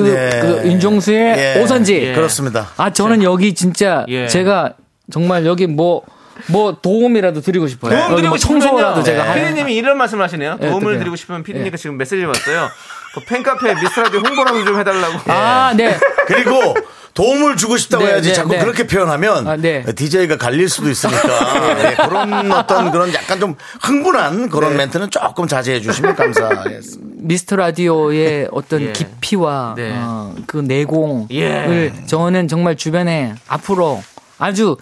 그, 네. 그 윤종수의 예. 오선지. 예. 그렇습니다. 아 저는 여기 진짜 예. 제가 정말 여기 뭐뭐 도움이라도 드리고 싶어요. 도움 여기 드리고 뭐 청소라도 싶으면요. 제가 할- 피디님이 이런 말씀 하시네요. 예, 도움을 어떡해요? 드리고 싶으면 피디님께 지금 메시지를 왔어요. 그 팬카페 미스 라디오 홍보라도 좀 해달라고. 아, 네. 그리고 도움을 주고 싶다고 네, 해야지 네, 자꾸 네. 그렇게 표현하면 아, 네. DJ가 갈릴 수도 있으니까 예, 그런 어떤 그런 약간 좀 흥분한 네. 그런 멘트는 조금 자제해 주시면 감사하겠습니다. 미스터 라디오의 어떤 예. 깊이와 네. 어, 그 내공을 예. 저는 정말 주변에 앞으로 아주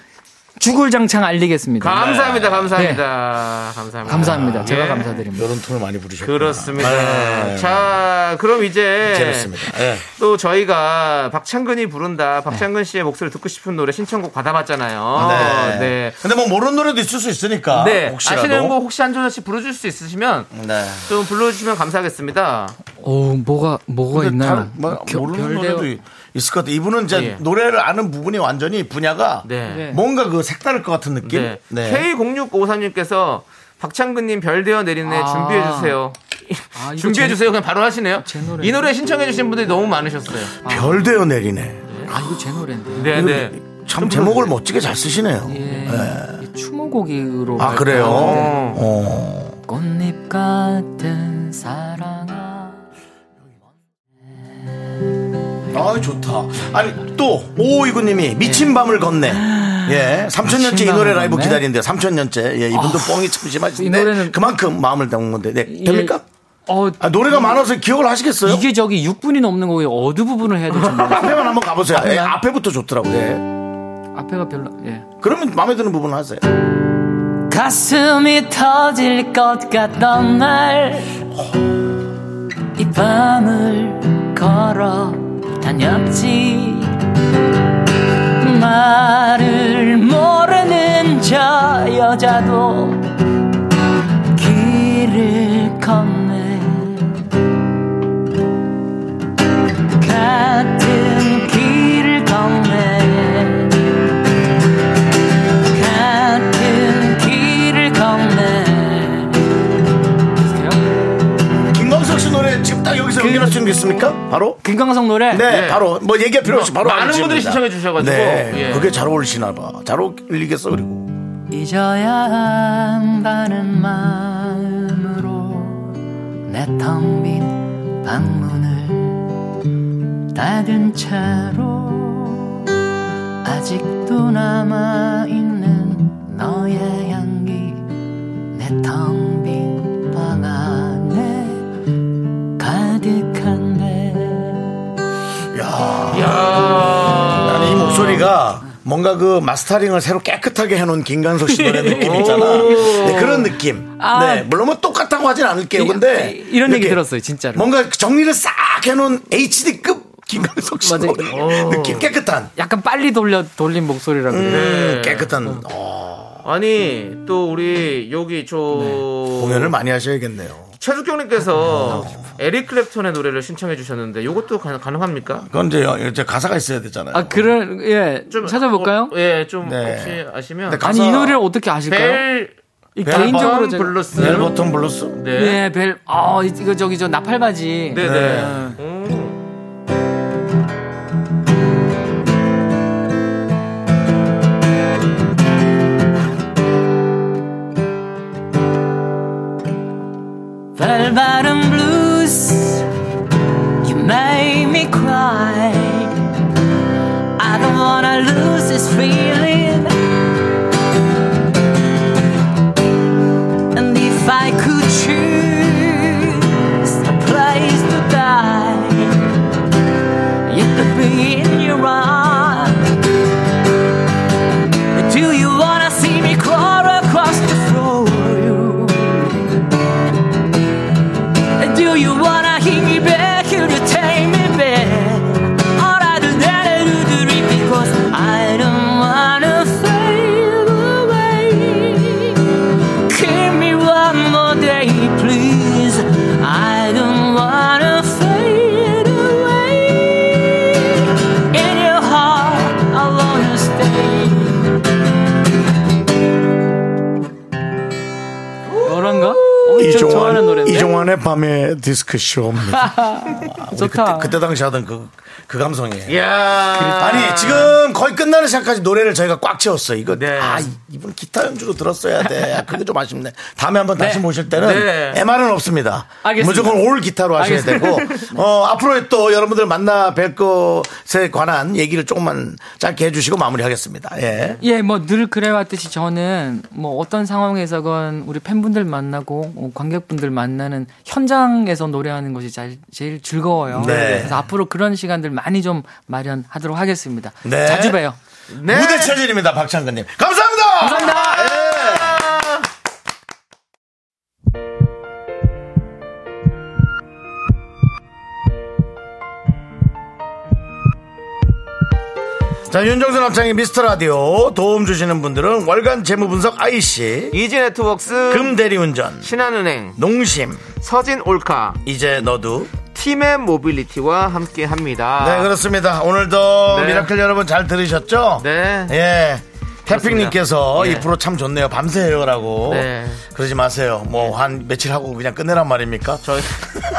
주굴장창 알리겠습니다. 감사합니다, 감사합니다, 감사합니다. 감사합니다. 제가 예. 감사드립니다. 이런 톤을 많이 부르셨구나. 그렇습니다. 네. 자, 그럼 이제 재밌습니다. 예. 또 저희가 박창근이 부른다. 박창근 씨의 목소리 듣고 싶은 노래 신청곡 받아봤잖아요. 네. 네. 근데 뭐 모르는 노래도 있을 수 있으니까. 네. 혹시라도. 아시는 곡 혹시 한조선 씨 불러줄 수 있으시면 네. 좀 불러주시면 감사하겠습니다. 오, 뭐가 뭐가 있나요? 다른 뭐 겨- 모르는 노래도 있을 것 같아요. 이분은 이제 예. 노래를 아는 부분이 완전히 분야가 네. 네. 뭔가 그 색다를 것 같은 느낌. 네. 네. K0653님께서 박창근님 별되어 내리네 아. 준비해 주세요. 아, 이거 준비해 주세요. 그냥 바로 하시네요. 제 노래. 이 노래 신청해 주신 분들이 너무 많으셨어요. 별 되어 내리네. 아, 이거 제 노래인데. 네, 네. 참 제목을 멋지게 잘 쓰시네요. 예. 이 추모곡으로. 아 그래요. 어. 어. 꽃잎 같은 사랑 아 좋다. 아니 또 오이구님이 미친 밤을 걷네. 예, 3천년째 이 노래 라이브? 기다리는데 3천년째. 예, 이분도 뻥이 참 심하신데 이 노래는- 그만큼 마음을 담은 건데. 네, 됩니까? 어, 아, 노래가 많아서 기억을 하시겠어요? 이게 저기 6분이 넘는 거에 어느 부분을 해야 될지 모르겠어요. 앞에만 한번 가보세요. 예, 앞에부터 좋더라고요. 예. 앞에가 별로, 예. 그러면 마음에 드는 부분 하세요. 가슴이 터질 것 같던 날, 이 밤을 다녔 있는 게 있습니까? 바로? 김광석 노래? 네, 네. 바로 뭐 얘기할 필요 없이 바로 많은. 분들이 신청해 주셔가지고. 네, 예. 그게 잘 어울리시나 봐. 잘 어울리겠어 그리고. 잊어야 한다는 마음으로 내 텅 빈 방문을 닫은 채로 아직도 남아 있는 너의 향기 내텅 나는 이 목소리가 뭔가 그 마스터링을 새로 깨끗하게 해놓은 김광석 씨 노래 느낌 있잖아. 네, 그런 느낌. 아. 네, 물론 뭐 똑같다고 하진 않을게요. 이- 근데 이런 얘기 들었어요, 진짜로. 뭔가 정리를 싹 해놓은 HD급 김광석 씨 맞아요. 느낌 깨끗한. 약간 빨리 돌려 돌린 목소리라 그래요. 음, 네. 깨끗한 어, 아니 또 우리 여기 저 공연을 많이 하셔야겠네요. 최숙경님께서 에릭 클랩톤의 노래를 신청해 주셨는데 이것도 가능합니까? 그건 이제, 이제 가사가 있어야 되잖아요. 아, 그런, 예. 좀 찾아볼까요? 어, 예, 좀 네. 혹시 아시면 근데 아니, 가사- 이 노래를 어떻게 아실까요? 벨 이 벨 개인적으로 제가. 블루스. Bell Bottom Blues? 네. 네, 벨, 아, 이거 저기 저 나팔바지. 네, 네. 네. Bell bottom blues, you made me cry. I don't wanna lose this feeling. And if I could choose a place to die, it could be 디스크 쇼입니다. 우리 좋다. 그때, 그때 당시 하던 그, 그 감성이에요. 아니 지금 거의 끝나는 시간까지 노래를 저희가 꽉 채웠어요. 이거 네. 아 기타 연주로 들었어야 돼. 아, 그게 좀 아쉽네. 다음에 한번 다시 네. 모실 때는 네. MR은 없습니다. 알겠습니다. 무조건 올 기타로 하셔야. 되고 어, 앞으로 또 여러분들 만나 뵐 것에 관한 얘기를 조금만 짧게 해주시고 마무리하겠습니다. 예. 예, 뭐 늘 그래왔듯이 저는 뭐 어떤 상황에서건 우리 팬분들 만나고 어, 관객분들 만나는 현장에서 노래하는 것이 제일, 제일 즐거워요. 네. 그래서 앞으로 그런 시간들 많이 좀 마련하도록 하겠습니다. 네. 자주 봬요. 네. 무대 체질입니다. 박창근님. 감사합니다. 감사합니다. 예. 자, 윤정수 남창희의 미스터 라디오 도움 주시는 분들은 월간 재무분석 IC, 이지 네트웍스, 금대리운전, 신한은행, 농심, 서진 올카, 이제 너도. 티맵 모빌리티와 함께 합니다. 네, 그렇습니다. 오늘도 네. 미라클 여러분 잘 들으셨죠? 네. 예. 태핑님께서 예. 이 프로 참 좋네요. 밤새 해요라고. 네. 그러지 마세요. 뭐한 며칠 하고 그냥 끝내란 말입니까? 저희,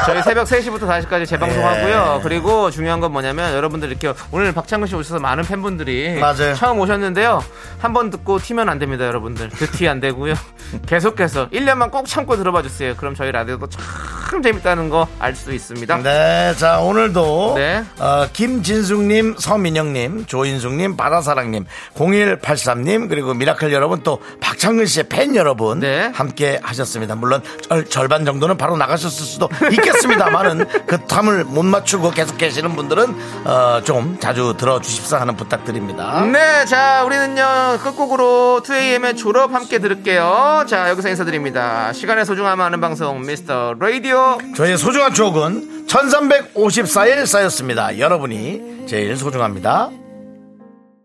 저희 새벽 3시부터 5시까지 재방송하고요. 예. 그리고 중요한 건 뭐냐면 여러분들 이렇게 오늘 박창근 씨 오셔서 많은 팬분들이 맞아요. 처음 오셨는데요. 한 번 듣고 튀면 안 됩니다, 여러분들. 듣티 안 되고요. 계속해서 1년만 꼭 참고 들어봐 주세요. 그럼 저희 라디오도 참 재밌다는 거 알 수 있습니다. 네, 자 오늘도 네. 어, 김진숙님, 서민영님, 조인숙님, 바다사랑님, 0183님 그리고 미라클 여러분 또 박창근 씨의 팬 여러분 네. 함께 하셨습니다. 물론 절, 절반 정도는 바로 나가셨을 수도 있겠습니다만은 그 타임을 못 맞추고 계속 계시는 분들은 어, 좀 자주 들어주십사 하는 부탁드립니다. 네, 자, 우리는요, 끝곡으로 2AM의 졸업 함께 들을게요. 자, 여기서 인사드립니다. 시간의 소중함 아는 방송, 미스터 라디오. 저희의 소중한 추억은 1354일 쌓였습니다. 여러분이 제일 소중합니다.